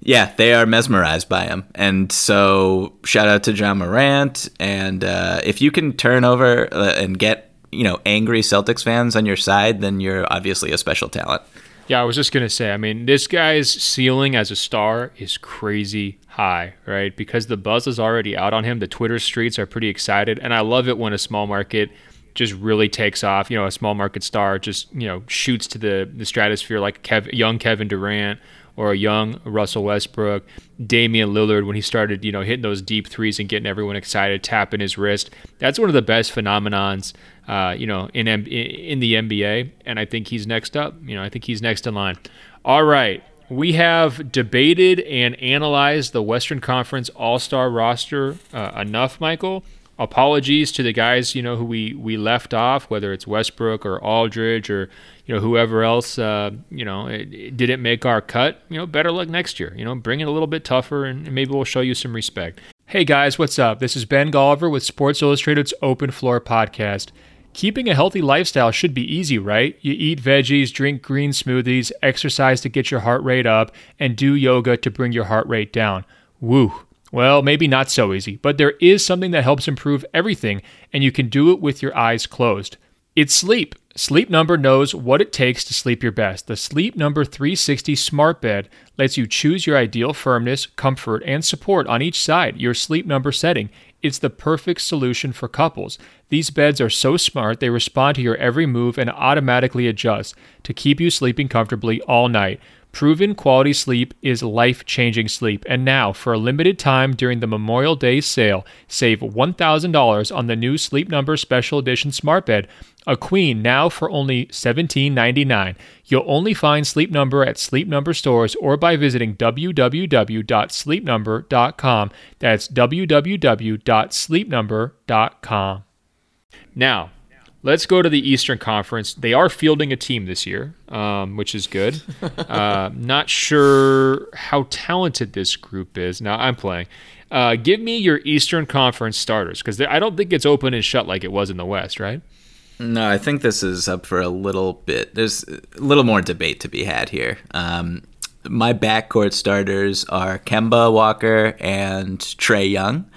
yeah, they are mesmerized by him. And so shout out to Ja Morant. And uh, if you can turn over uh, and get, you know, angry Celtics fans on your side, then you're obviously a special talent. Yeah, I was just to say, I mean, this guy's ceiling as a star is crazy high, right? Because the buzz is already out on him. The Twitter streets are pretty excited. And I love it when a small market just really takes off. You know, a small market star just, you know, shoots to the, the stratosphere like Kev, young Kevin Durant or a young Russell Westbrook, Damian Lillard when he started, you know, hitting those deep threes and getting everyone excited, tapping his wrist. That's one of the best phenomenons, uh, you know, in in the NBA, and I think he's next up. You know, I think he's next in line. All right. We have debated and analyzed the Western Conference All Star roster uh, enough, Michael apologies to the guys you know who we we left off whether it's westbrook or aldridge or you know whoever else uh, you know it, it didn't make our cut you know better luck next year you know bring it a little bit tougher and maybe we'll show you some respect hey guys what's up this is ben golliver with sports illustrated's open floor podcast Keeping a healthy lifestyle should be easy, right? You eat veggies, drink green smoothies, exercise to get your heart rate up, and do yoga to bring your heart rate down. Woo. Well, maybe not so easy, but there is something that helps improve everything, and you can do it with your eyes closed. It's sleep. Sleep Number knows what it takes to sleep your best. The Sleep Number 360 Smart Bed lets you choose your ideal firmness, comfort, and support on each side, your Sleep Number setting. It's the perfect solution for couples. These beds are so smart, they respond to your every move and automatically adjust to keep you sleeping comfortably all night. Proven quality sleep is life changing sleep. And now, for a limited time during the Memorial Day sale, save $1,000 on the new Sleep Number Special Edition Smart Bed, a queen now for only $17.99. You'll only find Sleep Number at Sleep Number stores or by visiting www.sleepnumber.com. That's www.sleepnumber.com. Now, Let's go to the Eastern Conference. They are fielding a team this year, um, which is good. uh, not sure how talented this group is. Now I'm playing. Uh, give me your Eastern Conference starters because I don't think it's open and shut like it was in the West, right? No, I think this is up for a little bit. There's a little more debate to be had here. Um, my backcourt starters are Kemba Walker and Trae Young.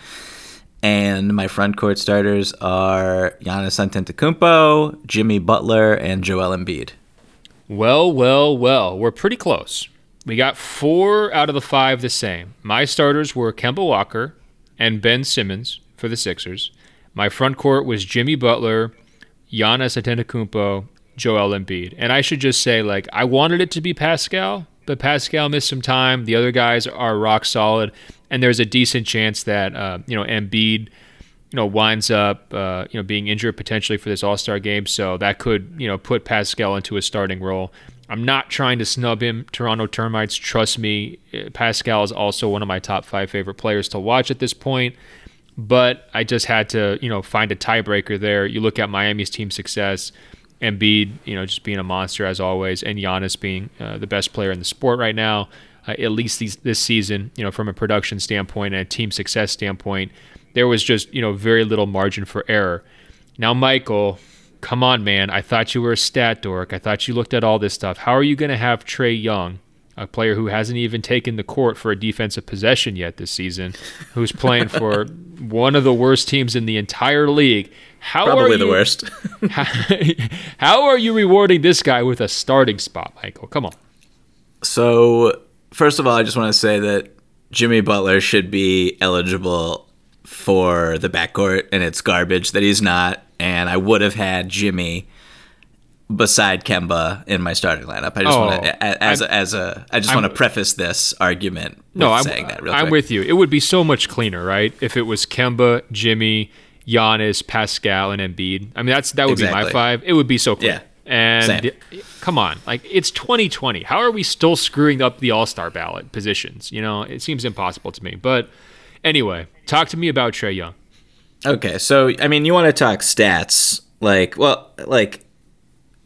And my front court starters are Giannis Antetokounmpo, Jimmy Butler, and Joel Embiid. Well, well, well, we're pretty close. We got four out of the five the same. My starters were Kemba Walker and Ben Simmons for the Sixers. My front court was Jimmy Butler, Giannis Antetokounmpo, Joel Embiid. And I should just say, like, I wanted it to be Pascal, but Pascal missed some time. The other guys are rock solid and there's a decent chance that uh, you know Embiid, you know, winds up uh, you know being injured potentially for this All Star game. So that could you know put Pascal into a starting role. I'm not trying to snub him, Toronto Termites. Trust me, Pascal is also one of my top five favorite players to watch at this point. But I just had to, you know, find a tiebreaker there. You look at Miami's team success, Embiid, you know, just being a monster as always, and Giannis being uh, the best player in the sport right now uh, at least these, this season, you know, from a production standpoint and a team success standpoint, there was just, you know, very little margin for error. Now, Michael, come on, man. I thought you were a stat dork. I thought you looked at all this stuff. How are you going to have Trae Young, a player who hasn't even taken the court for a defensive possession yet this season, who's playing for one of the worst teams in the entire league? How Probably the worst. how, how are you rewarding this guy with a starting spot, Michael? Come on. So first of all, I just want to say that Jimmy Butler should be eligible for the backcourt, and it's garbage that he's not. And I would have had Jimmy beside Kemba in my starting lineup. I just oh, want to, as a, as a, I just want to preface this argument. no, I'm, saying that. Real I'm quick. with you. It would be so much cleaner, right, if it was Kemba, Jimmy, Giannis, Pascal, and Embiid. I mean, that's that would exactly. be my five. It would be so clear. Yeah. And Same. Come on, like it's 2020. How are we still screwing up the All Star ballot positions? You know, it seems impossible to me. But anyway, talk to me about Trae Young. Okay, so I mean, you want to talk stats? Like, well, like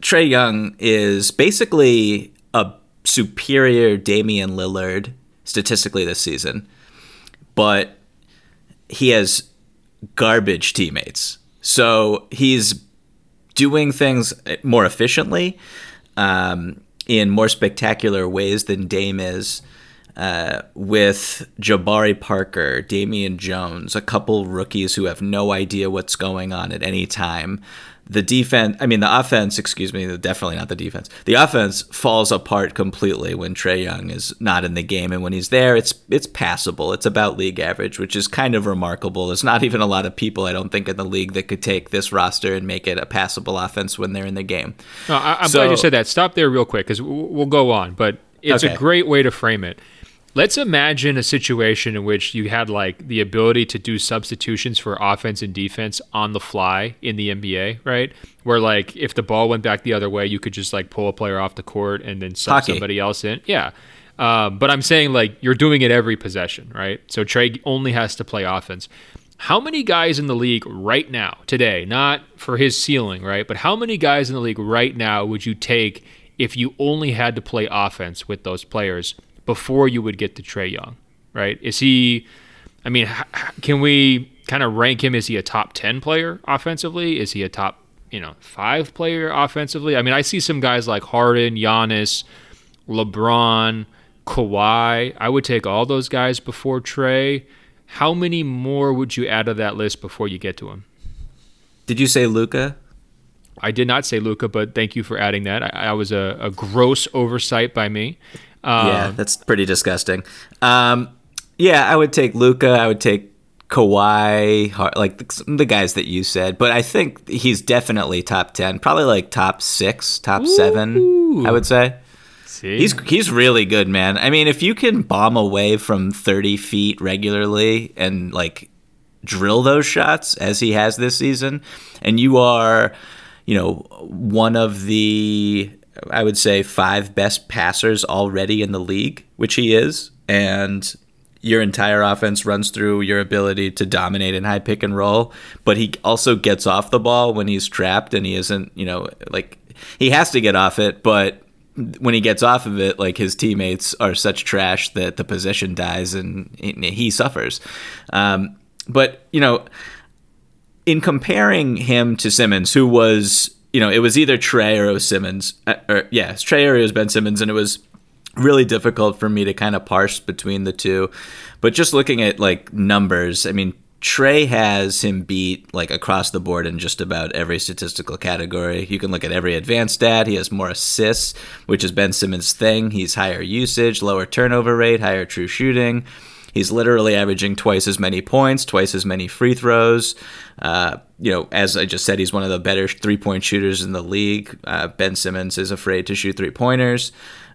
Trae Young is basically a superior Damian Lillard statistically this season, but he has garbage teammates. So he's doing things more efficiently um, in more spectacular ways than Dame is. Uh, with Jabari Parker, Damian Jones, a couple rookies who have no idea what's going on at any time the defense, I mean, the offense, excuse me, definitely not the defense. The offense falls apart completely when Trae Young is not in the game, and when he's there, it's it's passable. It's about league average, which is kind of remarkable. There's not even a lot of people, I don't think, in the league that could take this roster and make it a passable offense when they're in the game. No, I, am so, glad you said that. Stop there real quick because we'll go on, but it's okay. a great way to frame it. Let's imagine a situation in which you had like the ability to do substitutions for offense and defense on the fly in the NBA, right? Where like if the ball went back the other way, you could just like pull a player off the court and then sub Hockey. somebody else in. Yeah. Um, but I'm saying like you're doing it every possession, right? So Trae only has to play offense. How many guys in the league right now, today, not for his ceiling, right? But how many guys in the league right now would you take if you only had to play offense with those players? Before you would get to Trae Young, right? Is he? I mean, can we kind of rank him? Is he a top ten player offensively? Is he a top you know five player offensively? I mean, I see some guys like Harden, Giannis, LeBron, Kawhi. I would take all those guys before Trae. How many more would you add to that list before you get to him? Did you say Luka? I did not say Luka, but thank you for adding that. I, I was a, a, gross oversight by me. Um, yeah, that's pretty disgusting. Um, yeah, I would take Luka. I would take Kawhi, like the, the guys that you said, but I think he's definitely top ten, probably like top six, top Ooh. seven. I would say. See? He's he's really good, man. I mean, if you can bomb away from thirty feet regularly and like drill those shots as he has this season, and you are, you know, one of the I would say five best passers already in the league, which he is, and your entire offense runs through your ability to dominate in high pick and roll, but he also gets off the ball when he's trapped and he isn't, you know, like he has to get off it, but when he gets off of it, like his teammates are such trash that the position dies and he suffers. Um, but you know, in comparing him to Simmons, who was you know it was either Trae or Simmons, uh, or yeah, Trae or it was Ben Simmons, and it was really difficult for me to kind of parse between the two. But just looking at like numbers, I mean, Trae has him beat like across the board in just about every statistical category. You can look at every advanced stat. He has more assists, which is Ben Simmons' thing. He's higher usage, lower turnover rate, higher true shooting. He's literally averaging twice as many points, twice as many free throws. Uh, you know, as I just said, he's one of the better three point shooters in the league. Uh, ben Simmons is afraid to shoot three pointers.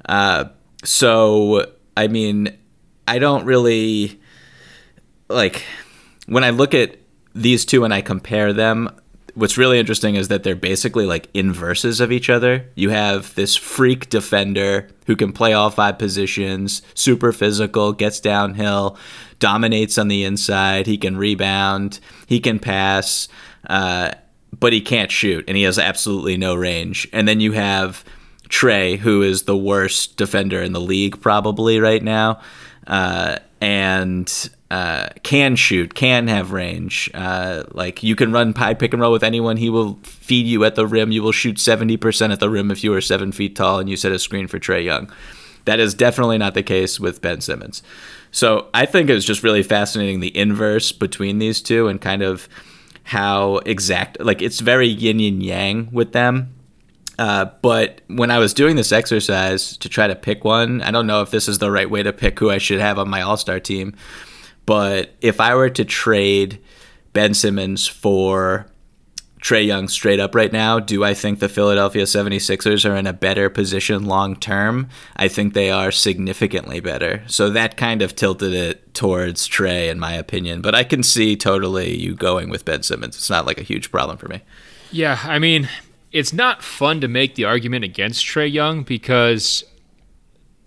Uh, so, I mean, I don't really like when I look at these two and I compare them, what's really interesting is that they're basically like inverses of each other. You have this freak defender who can play all five positions, super physical, gets downhill, dominates on the inside. He can rebound, he can pass, uh, but he can't shoot, and he has absolutely no range. And then you have Trae, who is the worst defender in the league probably right now, uh, and uh, can shoot, can have range. Uh, like you can run pie pick and roll with anyone. He will feed you at the rim. You will shoot 70% at the rim if you are seven feet tall and you set a screen for Trae Young. That is definitely not the case with Ben Simmons. So I think it was just really fascinating the inverse between these two and kind of how exact, like it's very yin and yang with them uh, but when I was doing this exercise to try to pick one, I don't know if this is the right way to pick who I should have on my All Star team. But if I were to trade Ben Simmons for Trae Young straight up right now, do I think the Philadelphia 76ers are in a better position long term? I think they are significantly better. So that kind of tilted it towards Trae, in my opinion. But I can see totally you going with Ben Simmons. It's not like a huge problem for me. Yeah, I mean, it's not fun to make the argument against Trae Young because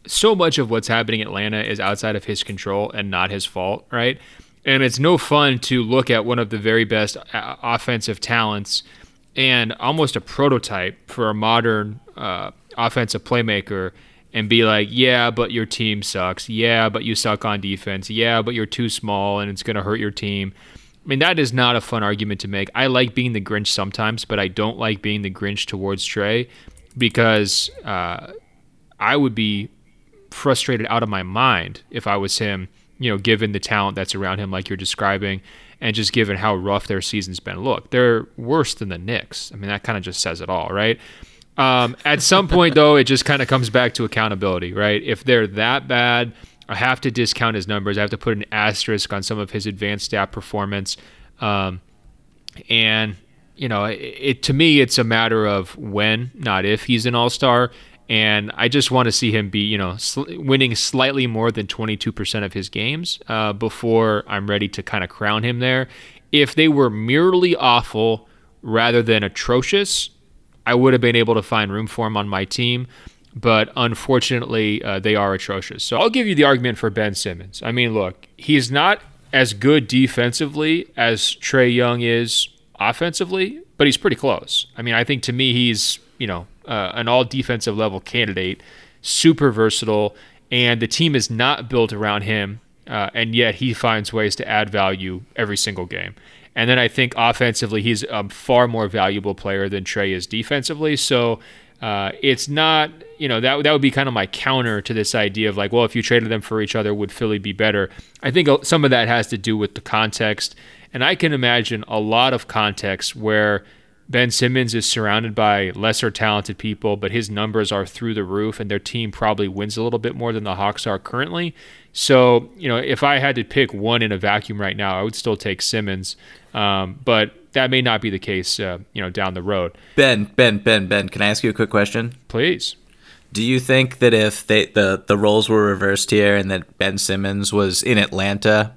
so much of what's happening in Atlanta is outside of his control and not his fault, right? And it's no fun to look at one of the very best uh, offensive talents and almost a prototype for a modern uh, offensive playmaker and be like, yeah, but your team sucks. Yeah, but you suck on defense. Yeah, but you're too small and it's going to hurt your team. I mean, that is not a fun argument to make. I like being the Grinch sometimes, but I don't like being the Grinch towards Trae because uh, I would be frustrated out of my mind if I was him, you know, given the talent that's around him, like you're describing, and just given how rough their season's been. Look, they're worse than the Knicks. I mean, that kind of just says it all, right? Um, at some point, though, it just kind of comes back to accountability, right? If they're that bad, I have to discount his numbers. I have to put an asterisk on some of his advanced stat performance. Um, and you know, it, it, to me, it's a matter of when, not if he's an All Star. And I just want to see him be, you know, sl- winning slightly more than 22% of his games uh, before I'm ready to kind of crown him there. If they were merely awful rather than atrocious, I would have been able to find room for him on my team but unfortunately, uh, they are atrocious. So I'll give you the argument for Ben Simmons. I mean, look, he's not as good defensively as Trae Young is offensively, but he's pretty close. I mean, I think to me, he's, you know, uh, an all defensive level candidate, super versatile, and the team is not built around him, uh, and yet he finds ways to add value every single game. And then I think offensively, he's a far more valuable player than Trae is defensively. So uh, it's not, you know, that that would be kind of my counter to this idea of like, well, if you traded them for each other, would Philly be better? I think some of that has to do with the context, and I can imagine a lot of context where Ben Simmons is surrounded by lesser talented people, but his numbers are through the roof, and their team probably wins a little bit more than the Hawks are currently. So, you know, if I had to pick one in a vacuum right now, I would still take Simmons. Um, but that may not be the case, uh, you know, down the road. Ben, Ben, Ben, Ben, can I ask you a quick question? Please. Do you think that if they, the the roles were reversed here and that Ben Simmons was in Atlanta,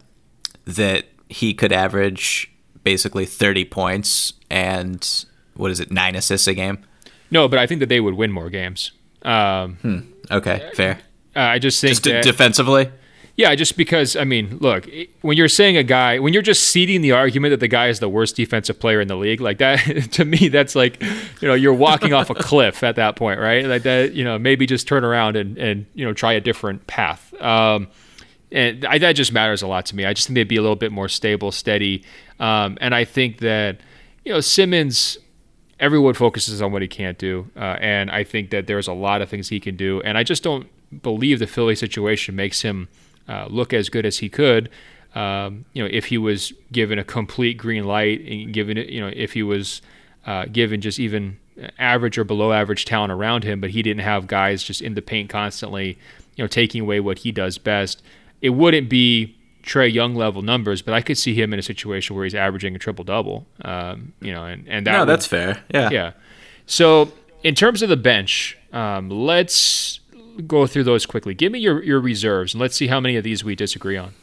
that he could average basically 30 points and what is it, nine assists a game? No, but I think that they would win more games. Um, hmm. Okay, fair. Uh, I just think just that, defensively. Yeah, just because I mean, look, when you're saying a guy, when you're just ceding the argument that the guy is the worst defensive player in the league, like that, to me, that's like, you know, you're walking off a cliff at that point, right? Like that, you know, maybe just turn around and and you know try a different path. Um, and I, that just matters a lot to me. I just think they'd be a little bit more stable, steady, um, and I think that you know Simmons. Everyone focuses on what he can't do, uh, and I think that there's a lot of things he can do, and I just don't believe the Philly situation makes him uh, look as good as he could. Um, you know, if he was given a complete green light and given it, you know, if he was uh, given just even average or below average talent around him, but he didn't have guys just in the paint constantly, you know, taking away what he does best, it wouldn't be Trae Young level numbers, but I could see him in a situation where he's averaging a triple double. Um, you know, and and that no, would, that's fair. Yeah, yeah. So in terms of the bench, um, let's go through those quickly. Give me your, your reserves, and let's see how many of these we disagree on.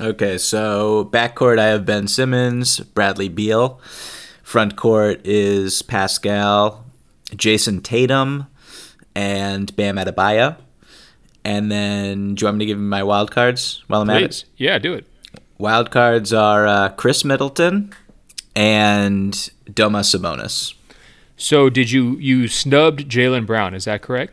Okay, so backcourt, I have Ben Simmons, Bradley Beal. Front court is Pascal, Jayson Tatum, and Bam Adebayo. And then, do you want me to give you my wild cards while I'm Please. at it? Yeah, do it. Wild cards are uh, Khris Middleton and Domas Sabonis. So, did you you snubbed Jaylen Brown? Is that correct?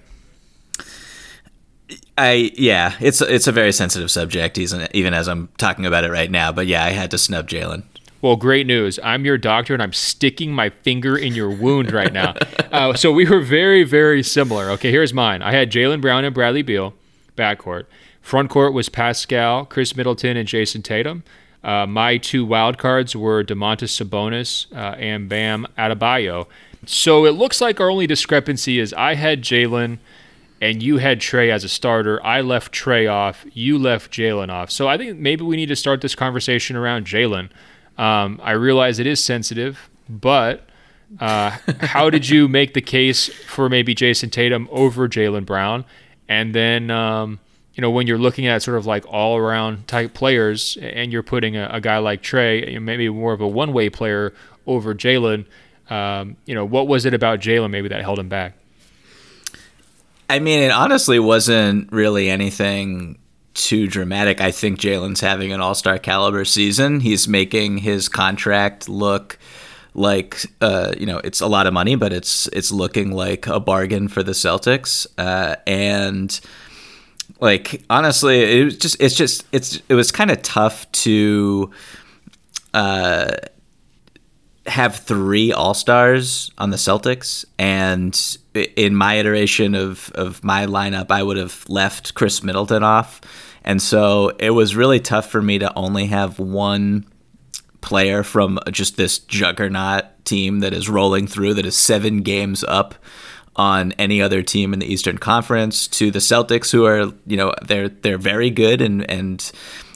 I yeah, it's it's a very sensitive subject, even even as I'm talking about it right now. But yeah, I had to snub Jaylen. Well, great news. I'm your doctor, and I'm sticking my finger in your wound right now. uh, so we were very, very similar. Okay, here's mine. I had Jaylen Brown and Bradley Beal, backcourt. Front court was Pascal, Khris Middleton, and Jayson Tatum. Uh, my two wild cards were Domantas Sabonis uh, and Bam Adebayo. So it looks like our only discrepancy is I had Jaylen and you had Trae as a starter. I left Trae off. You left Jaylen off. So I think maybe we need to start this conversation around Jaylen. Um, I realize it is sensitive, but uh, how did you make the case for maybe Jayson Tatum over Jaylen Brown? And then, um, you know, when you're looking at sort of like all around type players and you're putting a, a guy like Trae, maybe more of a one way player over Jaylen, um, you know, what was it about Jaylen maybe that held him back? I mean, it honestly wasn't really anything too dramatic. I think Jaylen's having an all star caliber season. He's making his contract look like uh, you know it's a lot of money, but it's it's looking like a bargain for the Celtics. Uh, and like honestly, it was just it's just it's it was kind of tough to. Uh, have three All Stars on the Celtics, and in my iteration of of my lineup, I would have left Khris Middleton off, and so it was really tough for me to only have one player from just this juggernaut team that is rolling through that is seven games up on any other team in the Eastern Conference to the Celtics who are you know they're they're very good and and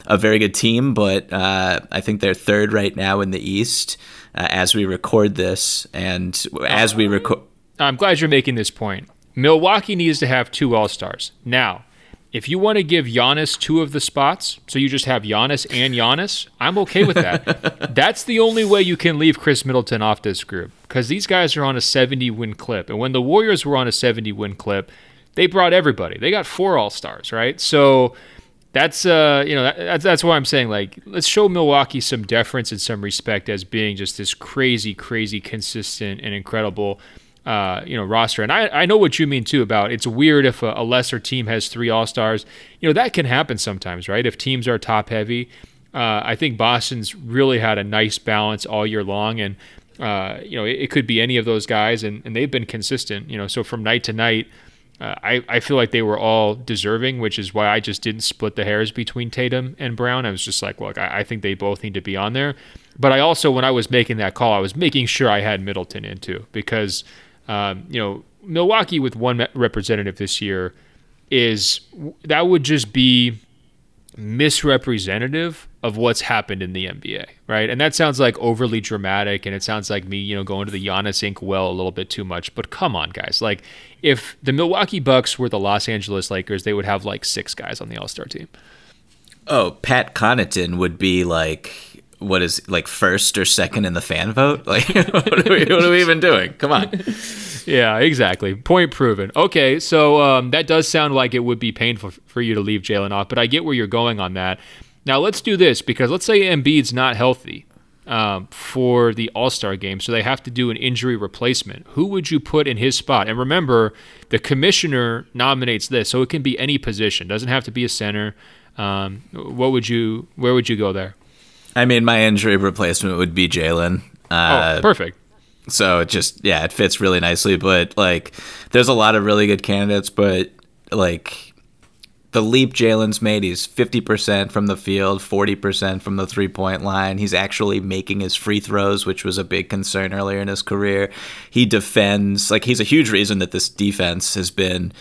a very good team but uh, I think they're third right now in the East uh, as we record this and as we record I'm glad you're making this point. Milwaukee needs to have two All Stars. Now, if you want to give Giannis two of the spots, so you just have Giannis and Giannis, I'm okay with that. That's the only way you can leave Khris Middleton off this group because these guys are on a 70 win clip. And when the Warriors were on a 70 win clip, they brought everybody. They got four All Stars, right? So that's uh you know that, that's that's why I'm saying like let's show Milwaukee some deference and some respect as being just this crazy, crazy consistent and incredible uh, you know roster. And I, I know what you mean too about it's weird if a, a lesser team has three All Stars. You know that can happen sometimes, right? If teams are top heavy. Uh, I think Boston's really had a nice balance all year long, and uh, you know it, it, could be any of those guys, and, and they've been consistent. You know, so from night to night, uh, I I feel like they were all deserving, which is why I just didn't split the hairs between Tatum and Brown. I was just like, look, I, I think they both need to be on there. But I also, when I was making that call, I was making sure I had Middleton in too, because um, you know, Milwaukee with one representative this year is that would just be misrepresentative of what's happened in the NBA, right? And that sounds like overly dramatic and it sounds like me, you know, going to the Giannis Inc. well a little bit too much. But come on, guys. Like, if the Milwaukee Bucks were the Los Angeles Lakers, they would have like six guys on the All Star team. Oh, Pat Connaughton would be like what is like first or second in the fan vote? Like, what, are we, what are we even doing? Come on. yeah, exactly. Point proven. Okay, so um, that does sound like it would be painful for you to leave Jaylen off, but I get where you're going on that. Now let's do this because let's say Embiid's not healthy um, for the All Star game, so they have to do an injury replacement. Who would you put in his spot? And remember, the commissioner nominates this, so it can be any position. Doesn't have to be a center. Um, what would you? Where would you go there? I mean, my injury replacement would be Jaylen. Uh, oh, perfect. So it just yeah, it fits really nicely. But like, there's a lot of really good candidates, but like the leap Jaylen's made, he's 50% from the field, 40% from the three point line. He's actually making his free throws, which was a big concern earlier in his career. He defends, like, he's a huge reason that this defense has been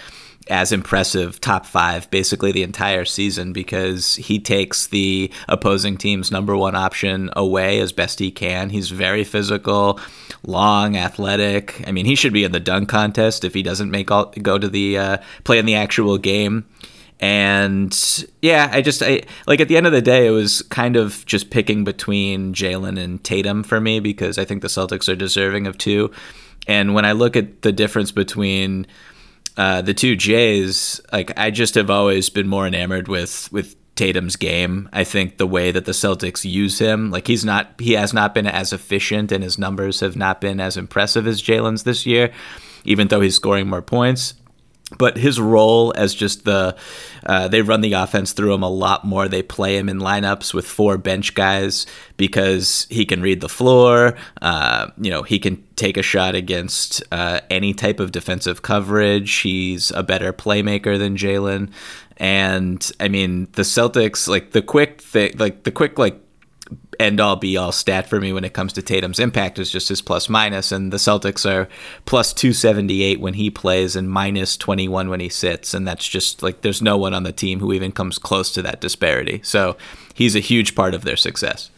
as impressive top five basically the entire season because he takes the opposing team's number one option away as best he can. He's very physical, long, athletic. I mean, he should be in the dunk contest if he doesn't make all go to the uh, play in the actual game. And yeah, I just I like at the end of the day, it was kind of just picking between Jaylen and Tatum for me because I think the Celtics are deserving of two. And when I look at the difference between uh, the two Jays, like I just have always been more enamored with with Tatum's game. I think the way that the Celtics use him, like he's not, he has not been as efficient, and his numbers have not been as impressive as Jaylen's this year, even though he's scoring more points but his role as just the uh, they run the offense through him a lot more. They play him in lineups with four bench guys because he can read the floor. Uh, you know he can take a shot against uh, any type of defensive coverage. He's a better playmaker than jaylen. And i mean the celtics like the quick thing like the quick like end all be all stat for me when it comes to Tatum's impact is just his plus minus, and the Celtics are plus 278 when he plays and minus 21 when he sits, and that's just like there's no one on the team who even comes close to that disparity. So he's a huge part of their success.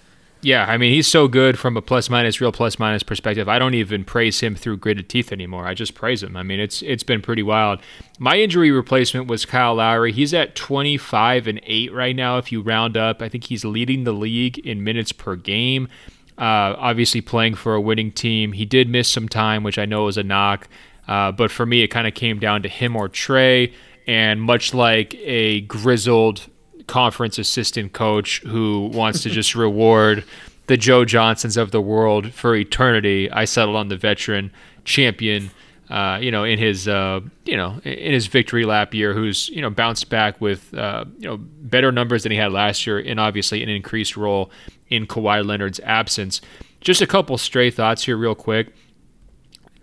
Yeah, I mean he's so good from a plus minus real plus minus perspective. I don't even praise him through gritted teeth anymore. I just praise him. I mean it's it's been pretty wild. My injury replacement was Kyle Lowry. He's at 25 and 8 right now if you round up. I think he's leading the league in minutes per game. Uh, obviously playing for a winning team. He did miss some time, which I know was a knock. Uh, but for me, it kind of came down to him or Trae. And much like a grizzled conference assistant coach who wants to just reward the Joe Johnsons of the world for eternity. I settled on the veteran champion, uh, you know, in his uh, you know in his victory lap year, who's you know bounced back with uh, you know better numbers than he had last year, and obviously an increased role in Kawhi Leonard's absence. Just a couple stray thoughts here, real quick.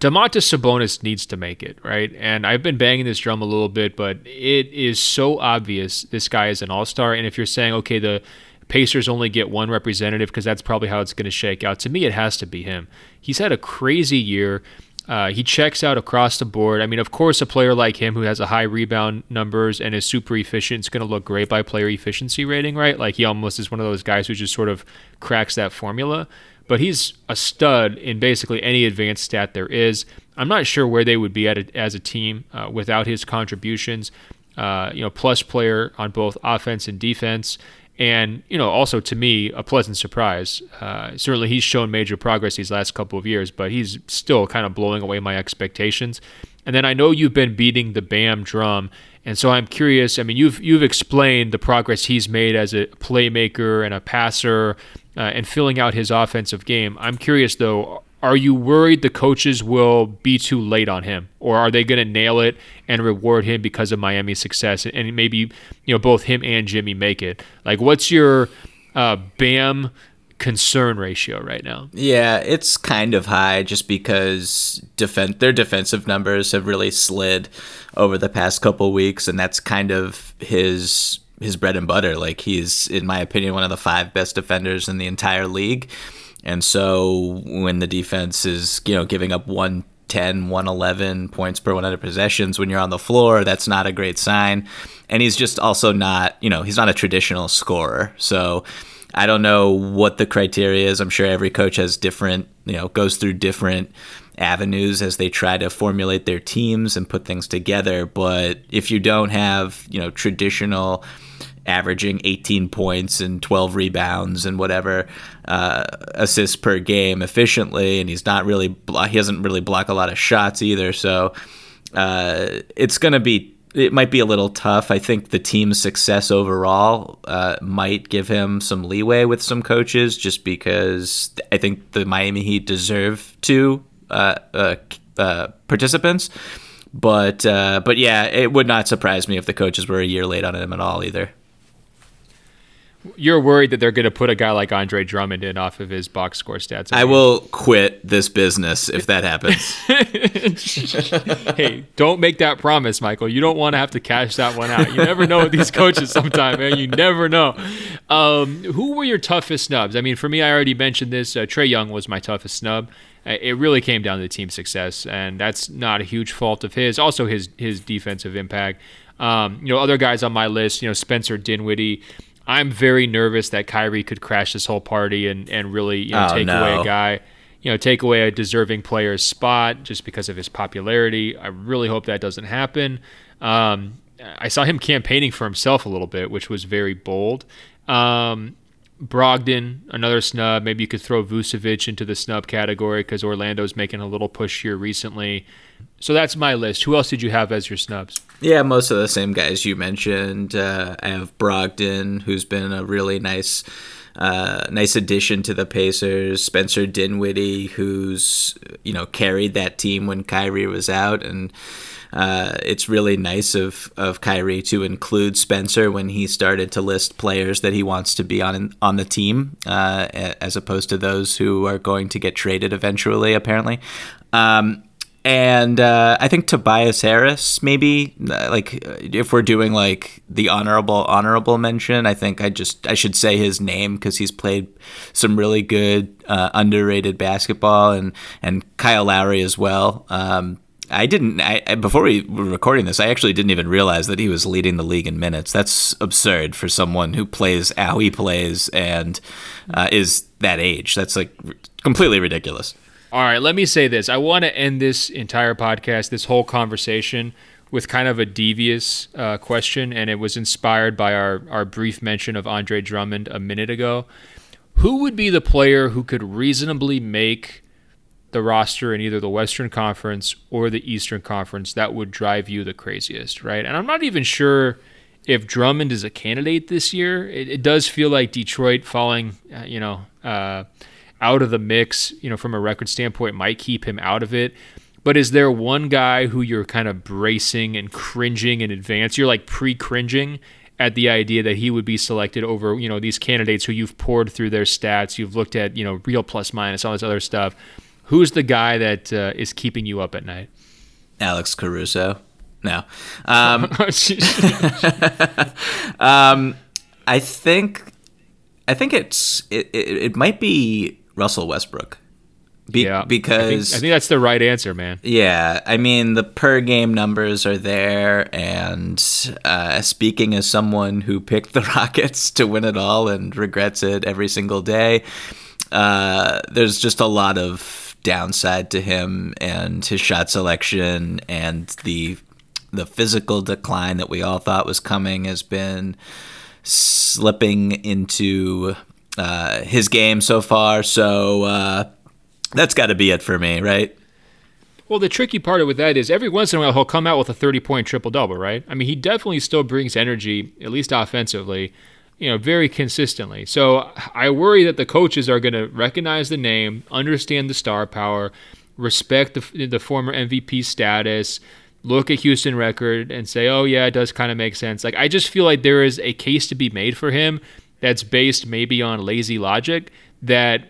Domantas Sabonis needs to make it, right? And I've been banging this drum a little bit, but it is so obvious this guy is an all star. And if you're saying, okay, the Pacers only get one representative because that's probably how it's going to shake out, to me, it has to be him. He's had a crazy year. Uh, he checks out across the board. I mean, of course, a player like him who has a high rebound numbers and is super efficient is going to look great by player efficiency rating, right? Like he almost is one of those guys who just sort of cracks that formula but he's a stud in basically any advanced stat there is. I'm not sure where they would be at a, as a team uh, without his contributions. Uh, you know, plus player on both offense and defense, and you know, also to me, a pleasant surprise. Uh, certainly, he's shown major progress these last couple of years, but he's still kind of blowing away my expectations. And then I know you've been beating the Bam drum, and so I'm curious. I mean, you've you've explained the progress he's made as a playmaker and a passer uh, and filling out his offensive game. I'm curious though, are you worried the coaches will be too late on him, or are they going to nail it and reward him because of Miami's success, and maybe you know both him and Jimmy make it? Like, what's your uh, Bam concern ratio right now? Yeah, it's kind of high just because defense their defensive numbers have really slid over the past couple weeks, and that's kind of his his bread and butter. Like he's, in my opinion, one of the five best defenders in the entire league. And so when the defense is, you know, giving up one 110, 111 points per 100 possessions when you're on the floor. That's not a great sign. And he's just also not, you know, he's not a traditional scorer. So I don't know what the criteria is. I'm sure every coach has different, you know, goes through different avenues as they try to formulate their teams and put things together. But if you don't have, you know, traditional averaging 18 points and 12 rebounds and whatever uh, assists per game efficiently, and he's not really he doesn't really block a lot of shots either. So uh, it's going to be it might be a little tough. I think the team's success overall uh, might give him some leeway with some coaches, just because I think the Miami Heat deserve two uh, uh, uh participants. But but yeah, it would not surprise me if the coaches were a year late on him at all either. You're worried that they're going to put a guy like Andre Drummond in off of his box score stats. I will quit this business if that happens. hey, don't make that promise, Michael. You don't want to have to cash that one out. You never know with these coaches sometime, man. You never know. Um, who were your toughest snubs? I mean, for me, I already mentioned this. Uh, Trae Young was my toughest snub. Uh, it really came down to the team success, and that's not a huge fault of his. Also, his his defensive impact. Um, you know, other guys on my list, you know, Spencer Dinwiddie. I'm very nervous that Kyrie could crash this whole party and, and really you know, oh, take no. away a guy, you know, take away a deserving player's spot just because of his popularity. I really hope that doesn't happen. Um, I saw him campaigning for himself a little bit, which was very bold. Um, Brogdon, another snub. Maybe you could throw Vucevic into the snub category because Orlando's making a little push here recently. So that's my list. Who else did you have as your snubs? Yeah, most of the same guys you mentioned. Uh, I have Brogdon, who's been a really nice, uh, nice addition to the Pacers. Spencer Dinwiddie, who's you know carried that team when Kyrie was out, and uh, it's really nice of of Kyrie to include Spencer when he started to list players that he wants to be on on the team, uh, as opposed to those who are going to get traded eventually. Apparently. Um, and uh, I think Tobias Harris, maybe uh, like if we're doing like the honorable honorable mention, I think I just I should say his name because he's played some really good uh, underrated basketball, and and Kyle Lowry as well. Um, I didn't. I, before we were recording this, I actually didn't even realize that he was leading the league in minutes. That's absurd for someone who plays how he plays and uh, is that age. That's like completely ridiculous. All right, let me say this. I want to end this entire podcast, this whole conversation, with kind of a devious uh, question, and it was inspired by our, our brief mention of Andre Drummond a minute ago. Who would be the player who could reasonably make the roster in either the Western Conference or the Eastern Conference that would drive you the craziest, right? And I'm not even sure if Drummond is a candidate this year. It, it does feel like Detroit falling, uh, you know, uh, out of the mix, you know, from a record standpoint, might keep him out of it. But is there one guy who you're kind of bracing and cringing in advance? You're like pre cringing at the idea that he would be selected over, you know, these candidates who you've poured through their stats, you've looked at, you know, real plus minus, all this other stuff. Who's the guy that uh, is keeping you up at night? Alex Caruso. No. Um, um, I think I think it's it, it, it might be Russell Westbrook. Be- yeah, because I think, I think, that's the right answer, man. Yeah, I mean the per game numbers are there, and uh, speaking as someone who picked the Rockets to win it all and regrets it every single day, uh, there's just a lot of downside to him and his shot selection and the the physical decline that we all thought was coming has been slipping into uh, his game so far. So uh, that's got to be it for me, right? Well, the tricky part with that is every once in a while he'll come out with a 30 point triple double, right? I mean, he definitely still brings energy, at least offensively, you know, very consistently. So I worry that the coaches are going to recognize the name, understand the star power, respect the, the former MVP status, look at Houston record and say, oh, yeah, it does kind of make sense. Like, I just feel like there is a case to be made for him that's based maybe on lazy logic that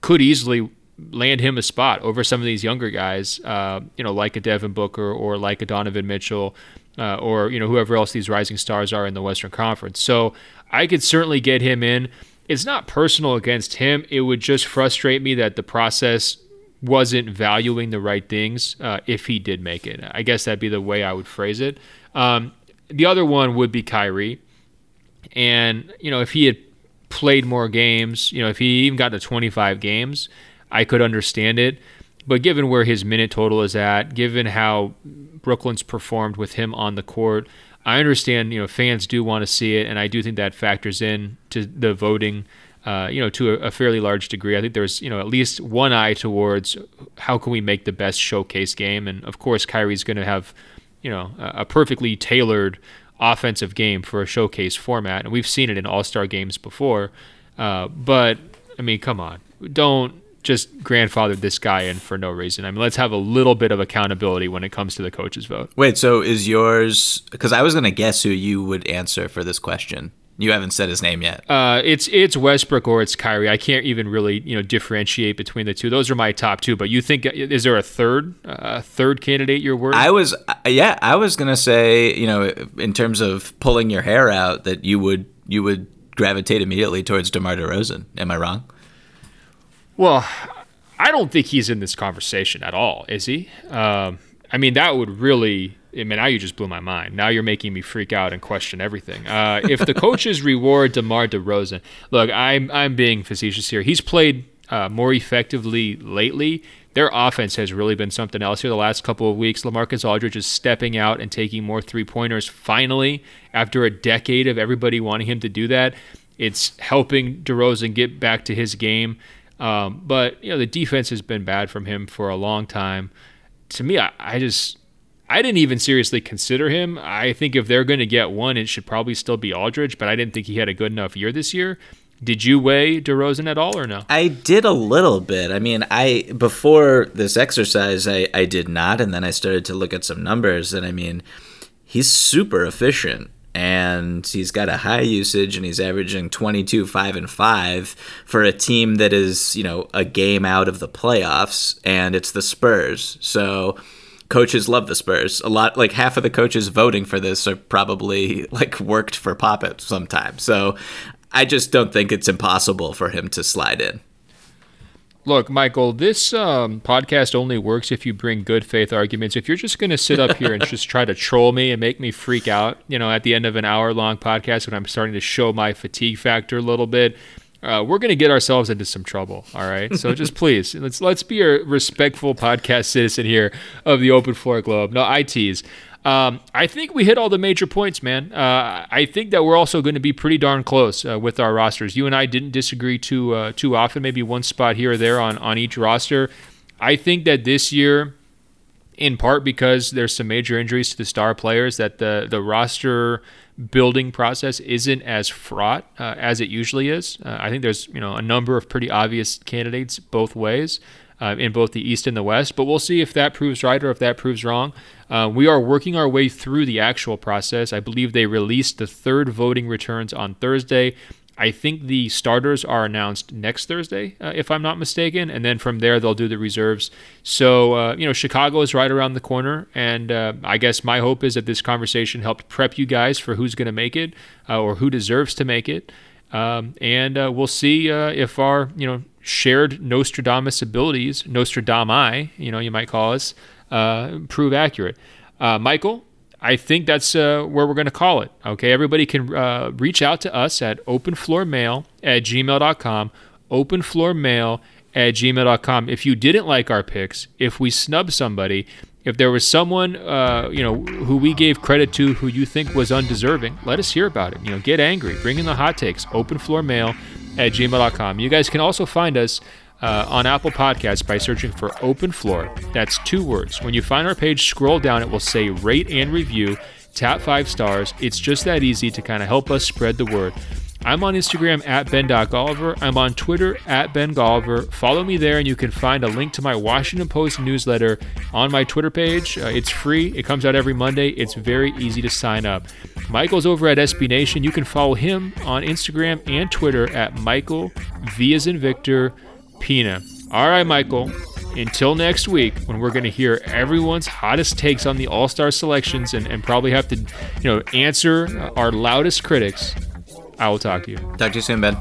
could easily land him a spot over some of these younger guys, uh, you know, like a Devin Booker or like a Donovan Mitchell, uh, or you know whoever else these rising stars are in the Western Conference. So I could certainly get him in. It's not personal against him. It would just frustrate me that the process wasn't valuing the right things uh, if he did make it. I guess that'd be the way I would phrase it. Um, the other one would be Kyrie. And, you know, if he had played more games, you know, if he even got to 25 games, I could understand it. But given where his minute total is at, given how Brooklyn's performed with him on the court, I understand, you know, fans do want to see it, and I do think that factors in to the voting, uh, you know, to a, a, fairly large degree. I think there's, you know, at least one eye towards how can we make the best showcase game, and of course, Kyrie's going to have, you know, a, a perfectly tailored offensive game for a showcase format, and we've seen it in All Star games before. Uh, but I mean, come on, don't just grandfathered this guy in for no reason. I mean, let's have a little bit of accountability when it comes to the coaches vote. Wait, so is yours? Because I was going to guess who you would answer for this question. You haven't said his name yet. Uh, it's it's Westbrook or it's Kyrie. I can't even really you know differentiate between the two. Those are my top two. But you think is there a third uh, third candidate you're worried? I was yeah I was gonna say you know in terms of pulling your hair out that you would you would gravitate immediately towards DeMar DeRozan. Am I wrong? Well, I don't think he's in this conversation at all, is he? Um, I mean, that would really. I mean, now you just blew my mind. Now you're making me freak out and question everything. Uh, if the coaches reward DeMar DeRozan, look, I'm I'm being facetious here. He's played uh, more effectively lately. Their offense has really been something else here the last couple of weeks. Lamarcus Aldridge is stepping out and taking more three pointers finally after a decade of everybody wanting him to do that. It's helping DeRozan get back to his game. Um, but you know the defense has been bad from him for a long time. To me, I, I just I didn't even seriously consider him. I think if they're going to get one, it should probably still be Aldridge. But I didn't think he had a good enough year this year. Did you weigh DeRozan at all or no? I did a little bit. I mean, I before this exercise, I I did not, and then I started to look at some numbers, and I mean, he's super efficient and he's got a high usage and he's averaging 22 5 and 5 for a team that is you know a game out of the playoffs and it's the spurs. So coaches love the spurs. A lot like half of the coaches voting for this are probably like worked for pop at some so i just don't think it's impossible for him to slide in Look, Michael, this um, podcast only works if you bring good faith arguments. If you're just going to sit up here and just try to troll me and make me freak out, you know, at the end of an hour long podcast when I'm starting to show my fatigue factor a little bit, uh, we're going to get ourselves into some trouble. All right. So just please let's let's be a respectful podcast citizen here of the Open Floor Globe. No, I tease. Um, I think we hit all the major points, man. Uh, I think that we're also going to be pretty darn close uh, with our rosters. You and I didn't disagree too uh, too often. Maybe one spot here or there on on each roster. I think that this year, in part because there's some major injuries to the star players, that the the roster building process isn't as fraught uh, as it usually is. Uh, I think there's you know a number of pretty obvious candidates both ways uh, in both the East and the West. But we'll see if that proves right or if that proves wrong. Uh, we are working our way through the actual process. I believe they released the third voting returns on Thursday. I think the starters are announced next Thursday, uh, if I'm not mistaken, and then from there they'll do the reserves. So uh, you know, Chicago is right around the corner, and uh, I guess my hope is that this conversation helped prep you guys for who's going to make it uh, or who deserves to make it. Um, and uh, we'll see uh, if our you know shared Nostradamus abilities, Nostradami, you know, you might call us, uh, prove accurate. Uh, Michael, I think that's uh, where we're going to call it. Okay, everybody can uh, reach out to us at openfloormail at gmail.com, openfloormail at gmail.com. If you didn't like our picks, if we snub somebody, if there was someone, uh, you know, who we gave credit to who you think was undeserving, let us hear about it. You know, get angry, bring in the hot takes. Open floor mail at gmail.com. You guys can also find us uh, on Apple Podcasts by searching for Open Floor. That's two words. When you find our page, scroll down. It will say rate and review. Tap five stars. It's just that easy to kind of help us spread the word. I'm on Instagram at Ben.Golliver. I'm on Twitter at Ben Golliver. Follow me there, and you can find a link to my Washington Post newsletter on my Twitter page. Uh, it's free, it comes out every Monday. It's very easy to sign up. Michael's over at SB Nation. You can follow him on Instagram and Twitter at Michael V as in Victor Pina. All right, Michael. Until next week, when we're going to hear everyone's hottest takes on the All Star selections and, and probably have to, you know, answer our loudest critics. I will talk to you. Talk to you soon, Ben.